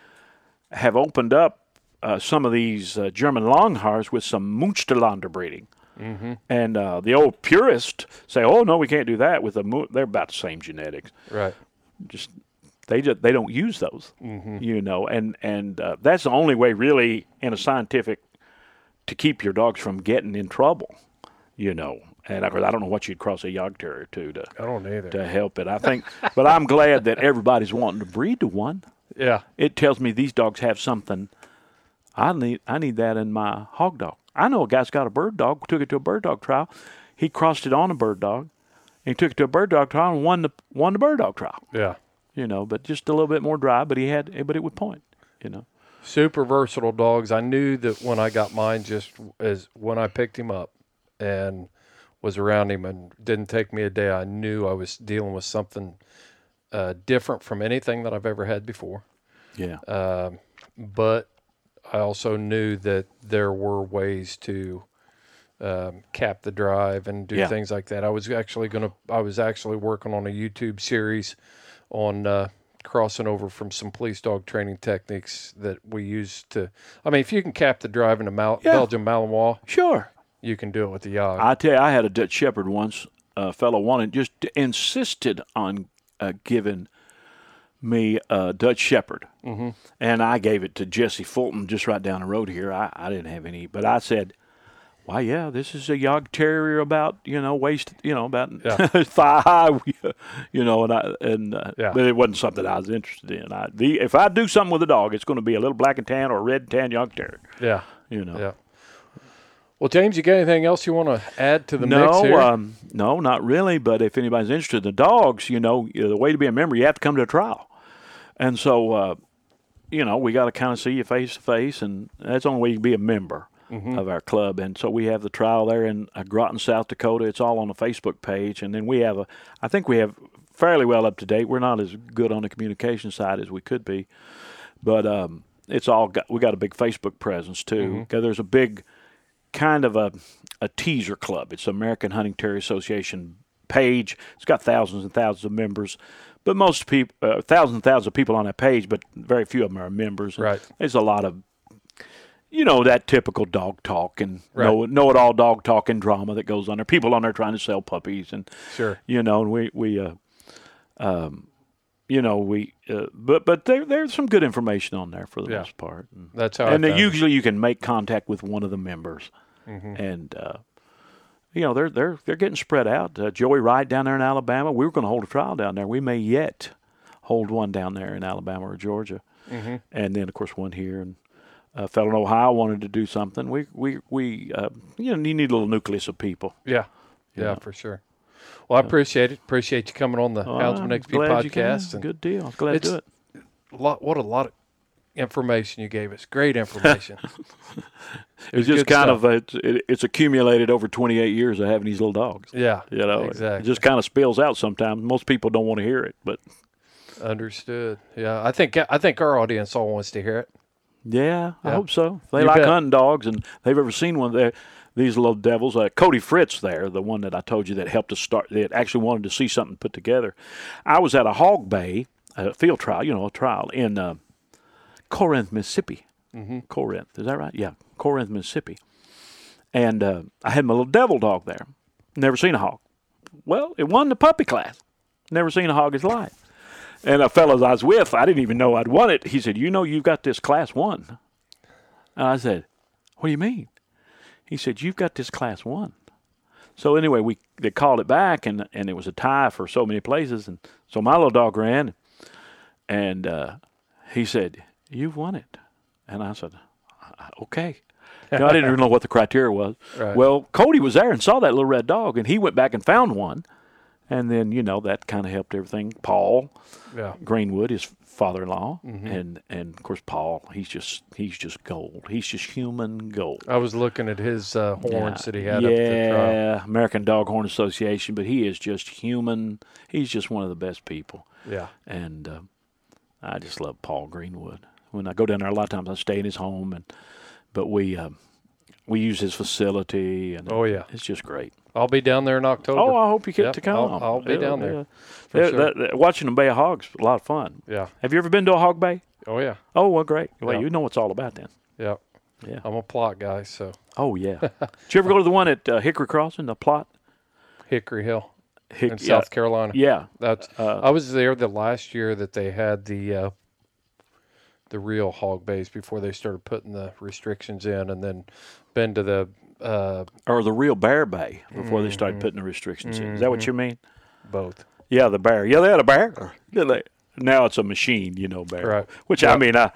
have opened up uh, some of these uh, German Longhairs with some Munsterlander breeding. Mm-hmm. And uh, the old purists say, oh, no, we can't do that with the Mu- They're about the same genetics right. just they just they don't use those, you know, and and uh, that's the only way really in a scientific to keep your dogs from getting in trouble, you know. And of course, I don't know what you'd cross a Jagd Terrier to to I don't either. to help it. I think, but I'm glad that everybody's wanting to breed to one. Yeah. It tells me these dogs have something. I need I need that in my hog dog. I know a guy's got a bird dog. Took it to a bird dog trial. He crossed it on a bird dog. And he took it to a bird dog trial and won the won the bird dog trial Yeah. You know, but just a little bit more dry. But he had, but it would point, you know. Super versatile dogs. I knew that when I got mine, just as when I picked him up and was around him, and didn't take me a day. I knew I was dealing with something uh, different from anything that I've ever had before. Yeah, Um, but I also knew that there were ways to um, cap the drive and do Yeah. things like that. I was actually going to. I was actually working on a YouTube series on uh, crossing over from some police dog training techniques that we use to. I mean, if you can cap the drive in a Mal- Yeah. Belgian Malinois, sure. you can do it with the Jagd. I tell you, I had a Dutch Shepherd once. A fellow wanted just insisted on uh, giving me a Dutch Shepherd, mm-hmm. and I gave it to Jesse Fulton just right down the road here. I, I didn't have any, but I said. Why, yeah, this is a Jagd Terrier about you know waist, you know about Yeah. thigh high, you know, and I and uh, Yeah. but it wasn't something I was interested in. I the if I do something with a dog, it's going to be a little black and tan or a red and tan Jagd Terrier, yeah, you know. yeah. Well, James, you got anything else you want to add to the mix no, here? um, no, not really. But if anybody's interested in the dogs, you know, you know, the way to be a member, you have to come to a trial, and so uh, you know we got to kind of see you face to face, and that's the only way you can be a member of our club. And so we have the trial there in uh, Groton, South Dakota. It's all on the Facebook page, and then we have a. I think we have fairly well up to date. We're not as good on the communication side as we could be, but um, it's all got. We got a big Facebook presence too. 'Cause There's a big kind of a a teaser club. It's American Hunting Terrier Association page. It's got thousands and thousands of members, but most people, uh, thousands and thousands of people on that page, but very few of them are members. Right. There's a lot of, you know, that typical dog talk and Right. know know it all dog talk and drama that goes on there. People on there trying to sell puppies and Sure. you know, and we we uh, um, you know, we uh, but but there there's some good information on there for the Yeah. most part. And, That's how. and usually you can make contact with one of the members, Mm-hmm. and uh, you know they're they're they're getting spread out. Uh, Joey Wright down there in Alabama, we were going to hold a trial down there. We may yet hold one down there in Alabama or Georgia, Mm-hmm. and then of course one here. And a fellow in Ohio wanted to do something. We we we uh, you know you need a little nucleus of people. Yeah, yeah, know. for sure. Well, I appreciate it. Appreciate you coming on the Houndsman XP podcast. and Good deal. Glad to do it. lot, what a lot of information you gave us. Great information. It's just kind stuff. of uh, it's, it, it's accumulated over 28 years of having these little dogs. yeah, You know, exactly. it just kind of spills out sometimes. Most people don't want to hear it, but Understood. Yeah, I think I think our audience all wants to hear it. Yeah, I Yeah. hope so. They You like bet. hunting dogs and they've ever seen one there. These little devils, uh, Cody Fritz, there, the one that I told you that helped us start, that actually wanted to see something put together. I was at a hog bay a field trial, you know, a trial in uh, Corinth, Mississippi. Mm-hmm. Corinth, is that right? Yeah, Corinth, Mississippi. And uh, I had my little devil dog there. Never seen a hog. Well, it won the puppy class. Never seen a hog in his life. And a fellow I was with, I didn't even know I'd won it. He said, "You know, you've got this class one." And I said, "What do you mean?" He said, "You've got this class one." So anyway, we they called it back, and and it was a tie for so many places, and so my little dog ran, and uh, he said, "You've won it," and I said, "Okay." You know, I didn't even know what the criteria was. Right. Well, Cody was there and saw that little red dog, and he went back and found one, and then you know that kind of helped everything. Paul Yeah. Greenwood, his father-in-law, Mm-hmm. and and of course Paul, he's just he's just gold. He's just human gold. I was looking at his uh, horns that he had yeah, up at the trial. Yeah, American Doghorn Association, but he is just human. He's just one of the best people, Yeah. and uh, I just love Paul Greenwood. When I go down there, a lot of times I stay in his home, and but we um, we use his facility, and Oh, yeah. it's just great. I'll be down there in October. Oh, I hope you get Yep, to come. I'll- I'll be down there, for Yeah, sure. that- that- watching the bay of hogs, a lot of fun. Yeah. Have you ever been to a hog bay? Oh, yeah. Oh, well, great. Well, Yeah. you know what it's all about then. Yeah. Yeah. I'm a plot guy, so Oh, yeah. Did you ever go to the one at uh, Hickory Crossing, the plot? Hickory Hill Hick, in yeah. South Carolina. Yeah. That's Uh, I was there the last year that they had the uh, the real hog bays before they started putting the restrictions in, and then been to the uh, Or the real Bear Bay before they started putting the restrictions in. Is that what you mean? both. Yeah, the bear. Yeah, they had a bear. Now it's a machine, you know, bear. Right. Which I mean, I,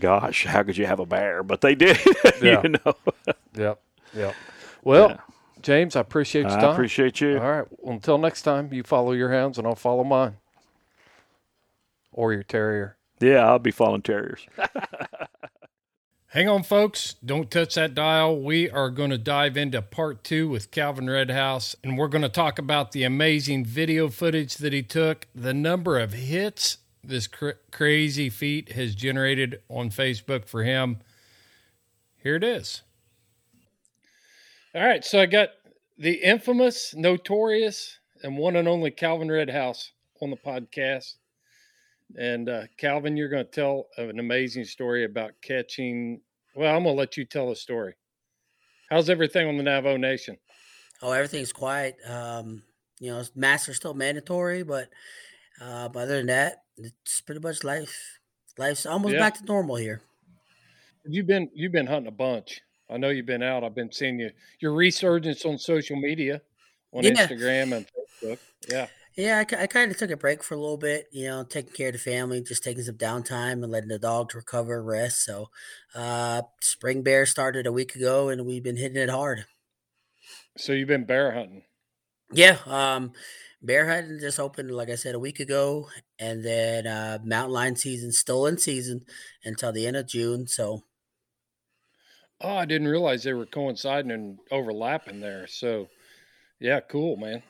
gosh, how could you have a bear? But they did. Yeah. you know. Yep. Yep. Well, Yeah. James, I appreciate your I appreciate you. All right. Well, until next time, you follow your hounds, and I'll follow mine, or your terrier. Yeah, I'll be following terriers. Hang on, folks. Don't touch that dial. We are going to dive into part two with Calvin Redhouse, and we're going to talk about the amazing video footage that he took, the number of hits this cr- crazy feat has generated on Facebook for him. Here it is. All right. So I got the infamous, notorious, and one and only Calvin Redhouse on the podcast. And uh, Calvin, you're going to tell an amazing story about catching. Well, I'm going to let you tell a story. How's everything on the Navajo Nation? Oh, everything's quiet. Um, you know, masks are still mandatory, but uh, other than that, it's pretty much life. Life's almost Yeah. back to normal here. You've been you've been hunting a bunch. I know you've been out. I've been seeing you. Your resurgence on social media, on Yeah. Instagram and Facebook. Yeah, Yeah, I, kind of took a break for a little bit, you know, taking care of the family, just taking some downtime and letting the dogs recover, rest. So, uh, spring bear started a week ago, and we've been hitting it hard. so you've been bear hunting. Yeah, um, bear hunting just opened, like I said, a week ago, and then uh, mountain lion season still in season until the end of June. So, Oh, I didn't realize they were coinciding and overlapping there. So, yeah, cool, man.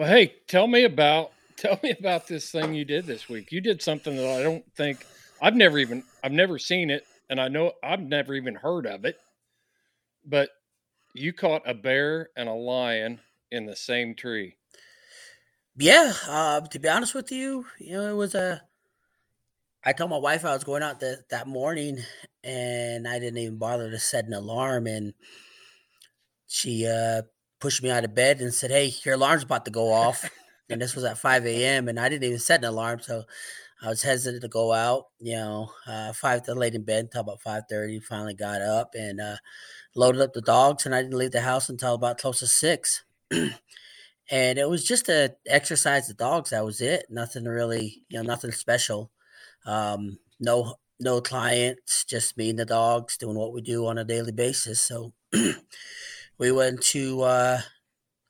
Well, hey, tell me about tell me about this thing you did this week. You did something that I don't think I've never even I've never seen it, and I know I've never even heard of it. But you caught a bear and a lion in the same tree. yeah, uh, to be honest with you, you know, it was a. I told my wife I was going out that that morning, and I didn't even bother to set an alarm, and she uh, pushed me out of bed and said, "Hey, your alarm's about to go off." and this was at 5 a.m. and I didn't even set an alarm, so I was hesitant to go out. You know, uh, five to late in bed until about 5:30. Finally got up and uh, loaded up the dogs, and I didn't leave the house until about close to six. and it was just to exercise the dogs. That was it. Nothing really, you know, nothing special. Um, no, no clients, just me and the dogs doing what we do on a daily basis. So we went to uh,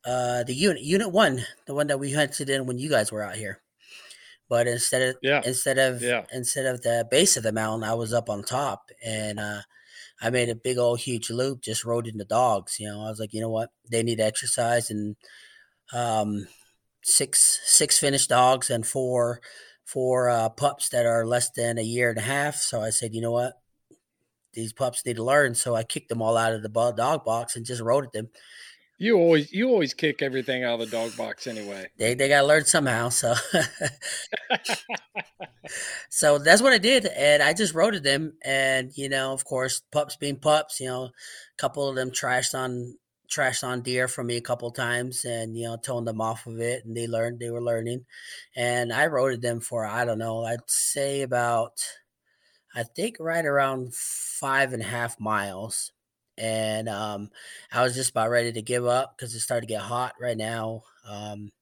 uh, the unit, unit one, the one that we hunted in when you guys were out here. But instead of Yeah. instead of Yeah. instead of the base of the mountain, I was up on top, and uh, I made a big old huge loop, just rode in the dogs. You know, I was like, you know what, they need exercise, and um, six six finished dogs and four four uh, pups that are less than a year and a half. So I said, you know what, these pups need to learn. So I kicked them all out of the dog box and just rode at them. You always you always kick everything out of the dog box anyway. They they gotta learn somehow. So so that's what I did, and I just rode them. And you know, of course, pups being pups. You know, a couple of them trashed on trashed on deer for me a couple times, and you know, toned them off of it, and they learned they were learning. And I rode them for I don't know, I'd say about I think right around five and a half miles and um, I was just about ready to give up because it started to get hot right now. Um,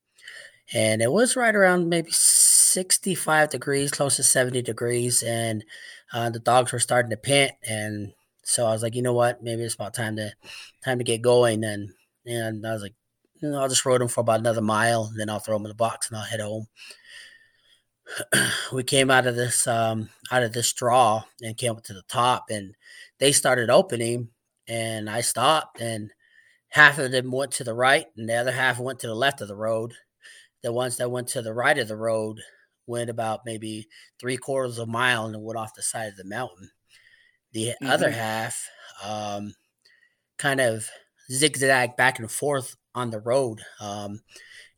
and it was right around maybe 65 degrees, close to 70 degrees, and uh, the dogs were starting to pant. And so I was like, you know what, maybe it's about time to time to get going. And and I was like, you know, I'll just rode them for about another mile, and then I'll throw them in the box and I'll head home. we came out of this um, out of this draw and came up to the top, and they started opening and I stopped, and half of them went to the right, and the other half went to the left of the road. The ones that went to the right of the road went about maybe three quarters of a mile and went off the side of the mountain. The mm-hmm. other half um, kind of zigzagged back and forth on the road. Um,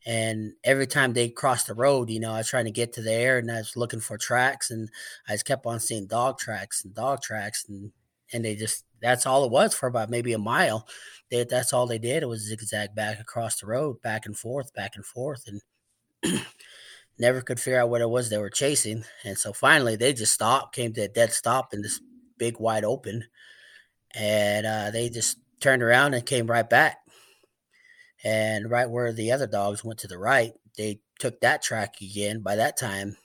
and every time they crossed the road, you know, I was trying to get to there and I was looking for tracks and I just kept on seeing dog tracks and dog tracks and and they just that's all it was for about maybe a mile. They, that's all they did. It was zigzag back across the road, back and forth, back and forth, and never could figure out what it was they were chasing. And so finally, they just stopped, came to a dead stop in this big wide open, and uh, they just turned around and came right back. And right where the other dogs went to the right, they took that track again. By that time,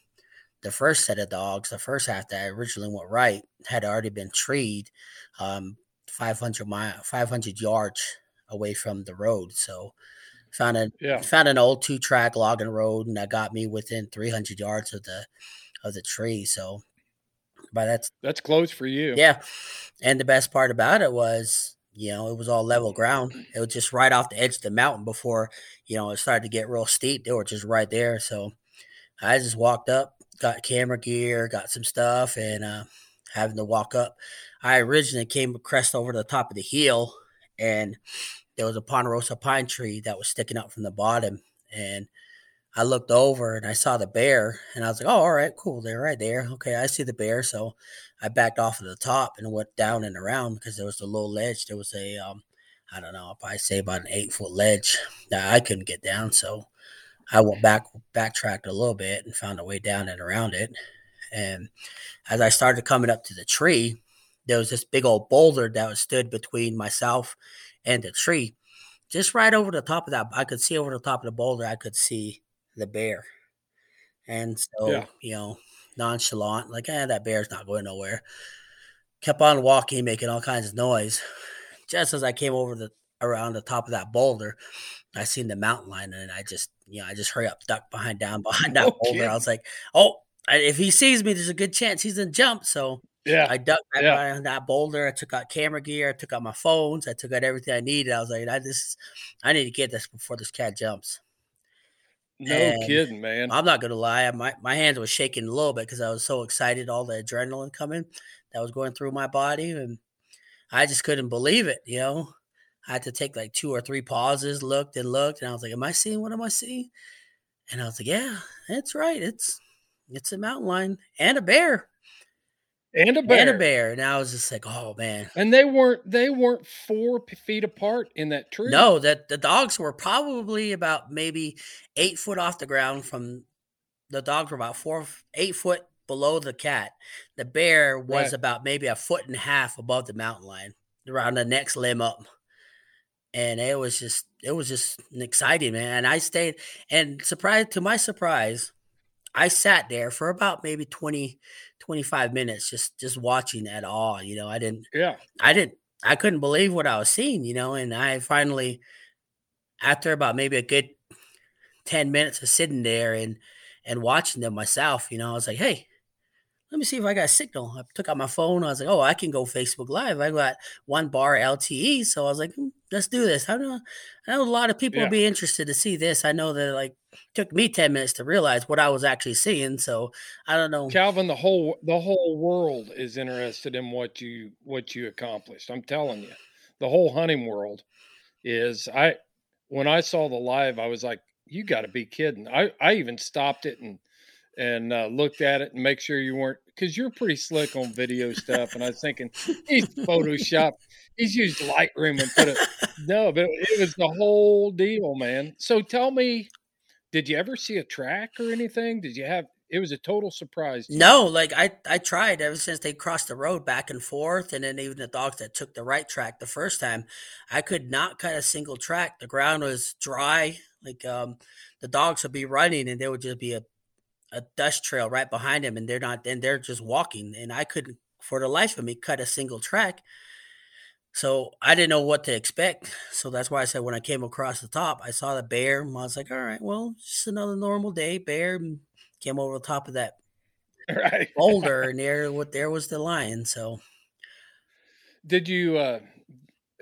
the first set of dogs, the first half that originally went right, had already been treed um, 500 mile, 500 yards away from the road. So found a yeah. found an old two track logging road, and that got me within 300 yards of the of the tree. So, by that's that's close for you. Yeah, and the best part about it was, you know, it was all level ground. It was just right off the edge of the mountain before, you know, it started to get real steep. They were just right there. So, I just walked up, got camera gear, got some stuff, and uh, having to walk up. I originally came crest over the top of the hill, and there was a ponderosa pine tree that was sticking up from the bottom, and I looked over and I saw the bear, and I was like, "Oh, all right, cool, they're right there. Okay, I see the bear." So I backed off of the top and went down and around because there was a low ledge. There was a, um, I don't know, if probably say about an eight foot ledge that I couldn't get down. So I went back, backtracked a little bit and found a way down and around it. And as I started coming up to the tree, there was this big old boulder that was stood between myself and the tree. Just right over the top of that, I could see over the top of the boulder, I could see the bear. And so, yeah. you know, nonchalant, like, eh, that bear's not going nowhere. Kept on walking, making all kinds of noise. Just as I came over the around the top of that boulder, I seen the mountain lion, and I just, you know, I just hurry up, duck behind down behind that okay. boulder. I was like, oh, if he sees me, there's a good chance he's gonna jump. So yeah, I ducked yeah. behind that boulder. I took out camera gear. I took out my phones. I took out everything I needed. I was like, I just, I need to get this before this cat jumps. No and kidding, man. I'm not gonna lie. My my hands were shaking a little bit because I was so excited. All the adrenaline coming that was going through my body, and I just couldn't believe it. You know, I had to take like two or three pauses, looked and looked, and I was like, "Am I seeing what am I seeing?" And I was like, "Yeah, that's right. It's it's a mountain lion and a bear." And a bear. And a bear. And I was just like, oh man. And they weren't they weren't four feet apart in that tree. No, that the dogs were probably about maybe eight foot off the ground from the dogs were about four eight foot below the cat. The bear was right. about maybe a foot and a half above the mountain lion, around the next limb up and it was just it was just exciting, man. And I stayed, and surprise to my surprise, I sat there for about maybe 20, 25 minutes, just just watching at all. You know, I didn't, yeah, I didn't, I couldn't believe what I was seeing. You know, and I finally, after about maybe a good ten minutes of sitting there and and watching them myself, you know, I was like, hey, let me see if I got signal. I took out my phone. I was like, oh, I can go Facebook Live. I got one bar LTE. So I was like, hmm, let's do this. I know, I know a lot of people yeah. will be interested to see this. I know that like took me 10 minutes to realize what I was actually seeing. So I don't know. Calvin, the whole the whole world is interested in what you what you accomplished. I'm telling you. The whole hunting world is I when I saw the live, I was like, "You got to be kidding!" I I even stopped it and and uh, looked at it and make sure you weren't because you're pretty slick on video stuff. And I was thinking he's Photoshop, he's used Lightroom and put it. No, but it was the whole deal, man. So tell me, did you ever see a track or anything? Did you have? It was a total surprise. to. No, like I, I tried ever since they crossed the road back and forth, and then even the dogs that took the right track the first time, I could not cut a single track. The ground was dry, like um, the dogs would be running, and there would just be a, a dust trail right behind them, and they're not, and they're just walking, and I couldn't, for the life of me, cut a single track. So I didn't know what to expect. So that's why I said when I came across the top, I saw the bear. and I was like, all right, well, just another normal day. Bear came over the top of that Right. boulder, and there, what there was the lion. So Did you? uh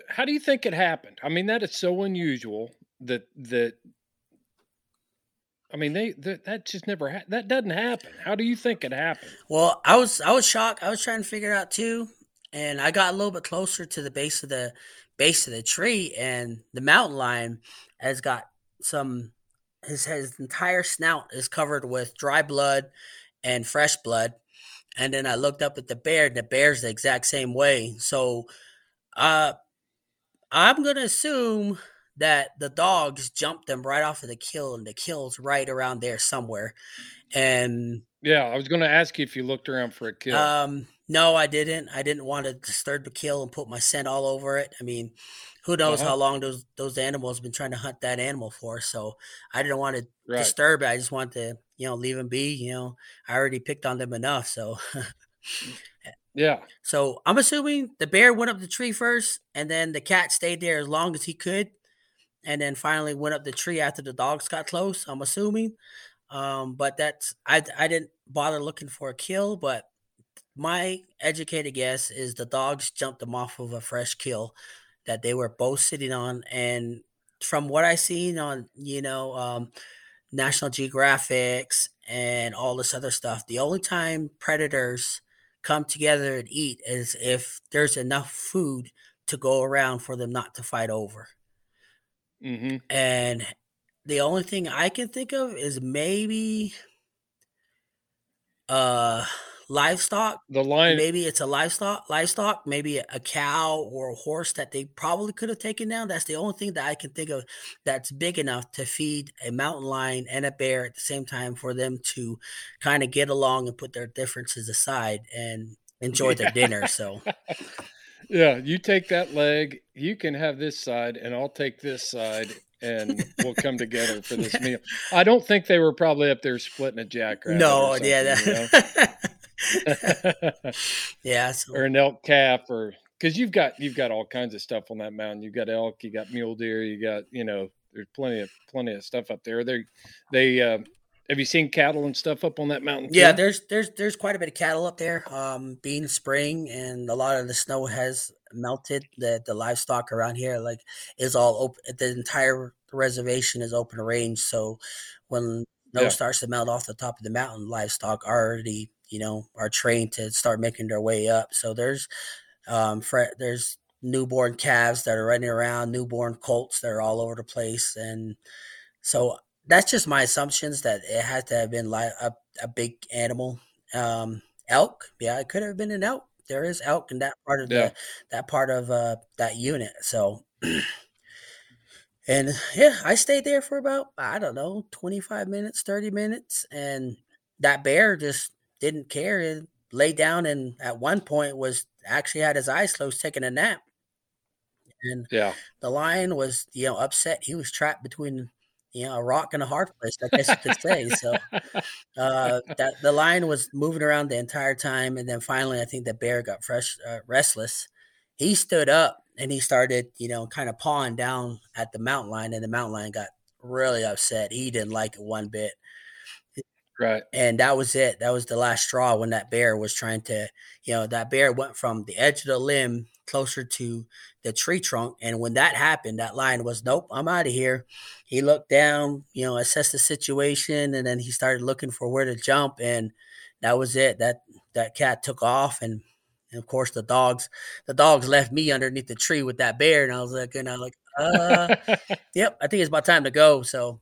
How do you think it happened? I mean, that is so unusual that that. I mean, they that, that just never ha- that doesn't happen. How do you think it happened? Well, I was I was shocked. I was trying to figure it out too, and I got a little bit closer to the base of the base of the tree, and the mountain lion has got some. His his entire snout is covered with dry blood and fresh blood, and then I looked up at the bear. and The bear's the exact same way. So, uh, I'm gonna assume that the dogs jumped them right off of the kill, and the kill's right around there somewhere, and Yeah, I was going to ask you if you looked around for a kill. um, no, I didn't. I didn't want to disturb the kill and put my scent all over it. I mean, who knows Uh-huh. how long those those animals been trying to hunt that animal for? So I didn't want to right. disturb it. I just wanted to, you know, leave them be. You know, I already picked on them enough. So, Yeah. so I'm assuming the bear went up the tree first, and then the cat stayed there as long as he could, and then finally went up the tree after the dogs got close. I'm assuming. Um, but that's I I didn't bother looking for a kill, but my educated guess is the dogs jumped them off of a fresh kill that they were both sitting on and from what i seen on you know um, national geographics and all this other stuff the only time predators come together and eat is if there's enough food to go around for them not to fight over hmm and the only thing i can think of is maybe uh livestock. The lion. maybe it's a livestock livestock maybe a cow or a horse that they probably could have taken down. That's the only thing that i can think of that's big enough to feed a mountain lion and a bear at the same time for them to kind of get along and put their differences aside and enjoy their dinner so Yeah, you take that leg. You can have this side, and I'll take this side, and we'll come together for this meal. I don't think they were probably up there splitting a jackrabbit. no yeah something, you know? yeah so, or an elk calf, or because you've got you've got all kinds of stuff on that mountain. You've got elk, you got mule deer, you got you know there's plenty of plenty of stuff up there. They they uh, have you seen cattle and stuff up on that mountain? Yeah, there's there's there's quite a bit of cattle up there. Um, being spring and a lot of the snow has melted. The the livestock around here like is all open. The entire reservation is open range. So when snow Yeah. starts to melt off the top of the mountain, livestock already you know are trained to start making their way up. So there's um there's newborn calves that are running around, newborn colts that are all over the place, and so that's just my assumptions that it had to have been like a, a big animal. Um, elk, yeah, it could have been an elk. There is elk in that part of Yeah. the that part of uh, that unit. So, and yeah, I stayed there for about I don't know twenty five minutes, thirty minutes, and that bear just didn't care. It laid down and at one point was actually had his eyes closed, taking a nap. And yeah. the lion was, you know, upset. He was trapped between, you know, a rock and a hard place, I guess you could say. So uh, that the lion was moving around the entire time, and then finally, I think the bear got fresh uh, restless. He stood up and he started, you know, kind of pawing down at the mountain lion, and the mountain lion got really upset. He didn't like it one bit right. and that was it. That was the last straw when that bear was trying to, you know, that bear went from the edge of the limb closer to the tree trunk. And when that happened, that lion was, nope, I'm out of here. He looked down, you know, assessed the situation, and then he started looking for where to jump. And that was it. That that cat took off and And of course, the dogs, the dogs left me underneath the tree with that bear, and I was like, and I was like, uh, yep, I think it's about time to go. So,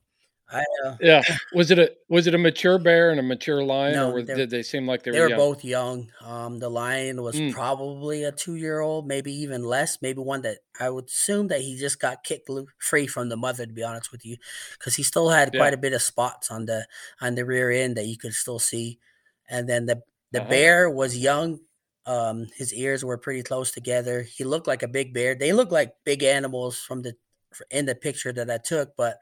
I uh, yeah. Was it a was it a mature bear and a mature lion, No, or did they seem like they, they were, young? both young. Um, the lion was Mm. probably a two year old, maybe even less, maybe one that I would assume that he just got kicked free from the mother. To be honest with you, because he still had Yeah. quite a bit of spots on the on the rear end that you could still see, and then the the Uh-huh. bear was young. Um, his ears were pretty close together. He looked like a big bear. They look like big animals from the in the picture that I took, but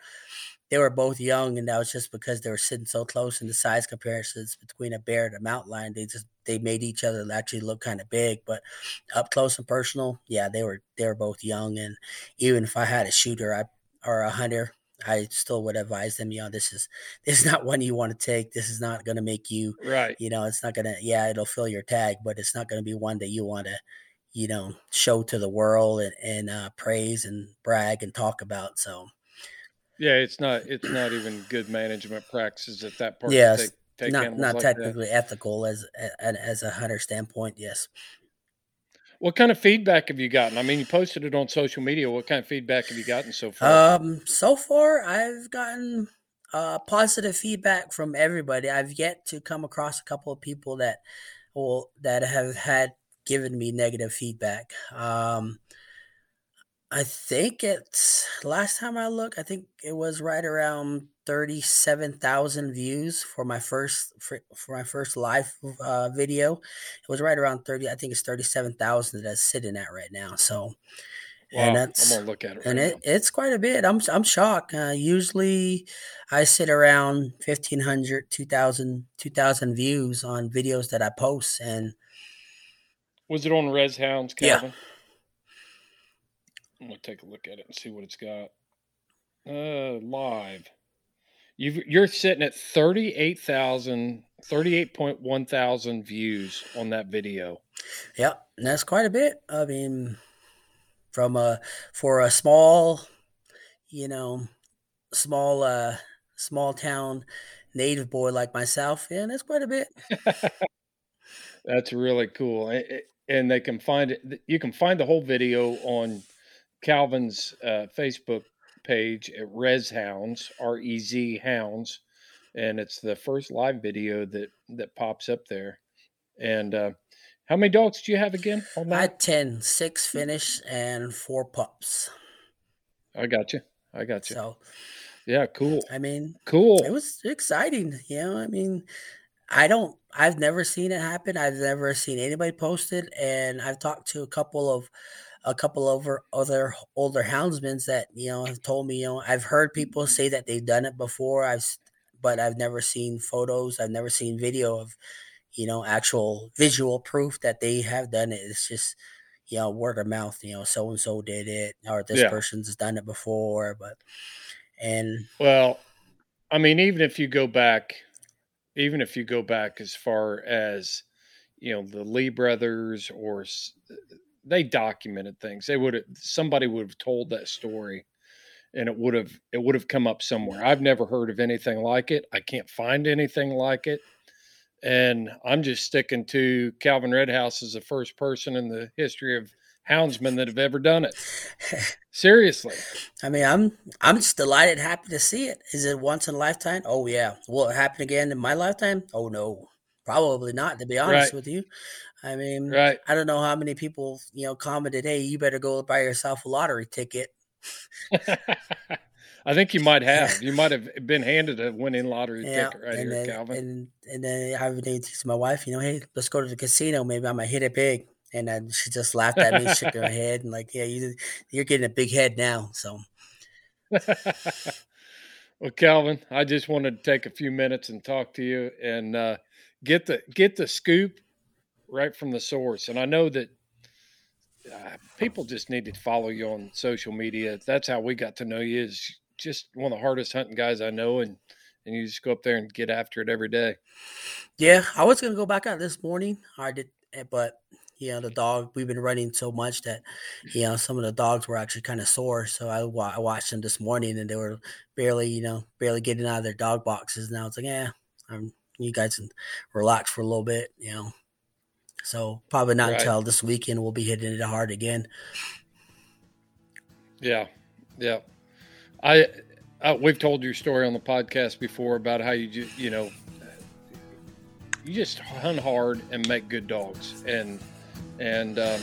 they were both young, and that was just because they were sitting so close in the size comparisons between a bear and a mountain lion. They just they made each other actually look kind of big, but up close and personal, yeah, they were they were both young, and even if I had a shooter, I or a hunter, I still would advise them, you know, this is this is not one you want to take. This is not going to make you Right. you know it's not gonna yeah it'll fill your tag but it's not gonna be one that you want to you know show to the world and, and uh, praise and brag and talk about so Yeah, it's not it's not even good management practices at that part. yes take, take not not like that. technically ethical as as a hunter standpoint yes What kind of feedback have you gotten? I mean, you posted it on social media. What kind of feedback have you gotten so far? um so far i've gotten uh positive feedback from everybody i've yet to come across a couple of people that will that have had given me negative feedback um I think it's last time I looked, I think it was right around thirty-seven thousand views for my first for, for my first live uh, video. It was right around thirty. I think it's thirty-seven thousand that's sitting at right now. So, wow, and I'm gonna look at it. and right it, it's quite a bit. I'm I'm shocked. Uh, usually, I sit around 1,500, 2,000, 2,000 views on videos that I post, and. Was it on Rez Hounds, Yeah. I'm gonna take a look at it and see what it's got. Uh, live. You've, you're sitting at 38,000, 38.1 thousand views on that video. Yep, and that's quite a bit. I mean, from a for a small, you know, small uh small town native boy like myself, yeah, that's quite a bit. That's really cool. And they can find it. You can find the whole video on Calvin's uh, Facebook page at Rez Hounds, R E Z Hounds, and it's the first live video that that pops up there. And uh, how many dogs do you have again I had 10, six finished and four pups. I got you. I got you. So Yeah, cool. I mean, Cool. it was exciting. You know, I mean, I don't. I've never seen it happen. I've never seen anybody post it, and I've talked to a couple of a couple of other- older houndsmen that you know have told me. You know, I've heard people say that they've done it before. I've, but I've never seen photos. I've never seen video of, you know, actual visual proof that they have done it. It's just. You know, word of mouth. You know, so and so did it, or this Yeah. person's done it before. But, and Well, I mean, even if you go back, even if you go back as far as you know the Lee brothers, or they documented things. They would have somebody would have told that story, and it would have it would have come up somewhere. I've never heard of anything like it. I can't find anything like it. And I'm just sticking to Calvin Redhouse as the first person in the history of houndsmen that have ever done it. Seriously. I mean, I'm I'm just delighted, happy to see it. Is it once in a lifetime? Oh yeah. Will it happen again in my lifetime? Oh no, probably not. To be honest Right. with you, I mean, Right. I don't know how many people you know commented, "Hey, you better go buy yourself a lottery ticket." I think you might have. You might have been handed a winning lottery Yeah, ticket right here, then Calvin. and and then I would text my wife, you know, hey, let's go to the casino. Maybe I might hit it big. And then she just laughed at me, shook her head, and like, yeah, you you're getting a big head now. So well, Calvin, I just wanted to take a few minutes and talk to you and uh, get the get the scoop right from the source. And I know that uh, people just need to follow you on social media. That's how we got to know you. Is just one of the hardest hunting guys I know, and and you just go up there and get after it every day. Yeah, I was gonna go back out this morning. I did, eh, but you know the dog. We've been running so much that you know some of the dogs were actually kind of sore. So I, I watched them this morning, and they were barely, you know, barely getting out of their dog boxes. And I was like, yeah, um, you guys can relax for a little bit. You know, So probably not Right. until this weekend we'll be hitting it hard again. Yeah, yeah. I, I we've told your story on the podcast before about how you ju- you know you just hunt hard and make good dogs, and and um,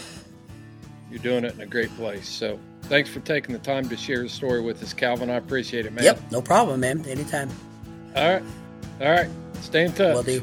you're doing it in a great place. So thanks for taking the time to share the story with us, Calvin. I appreciate it, man. Yep, no problem, man. Anytime. All right, all right. Stay in touch. Will do.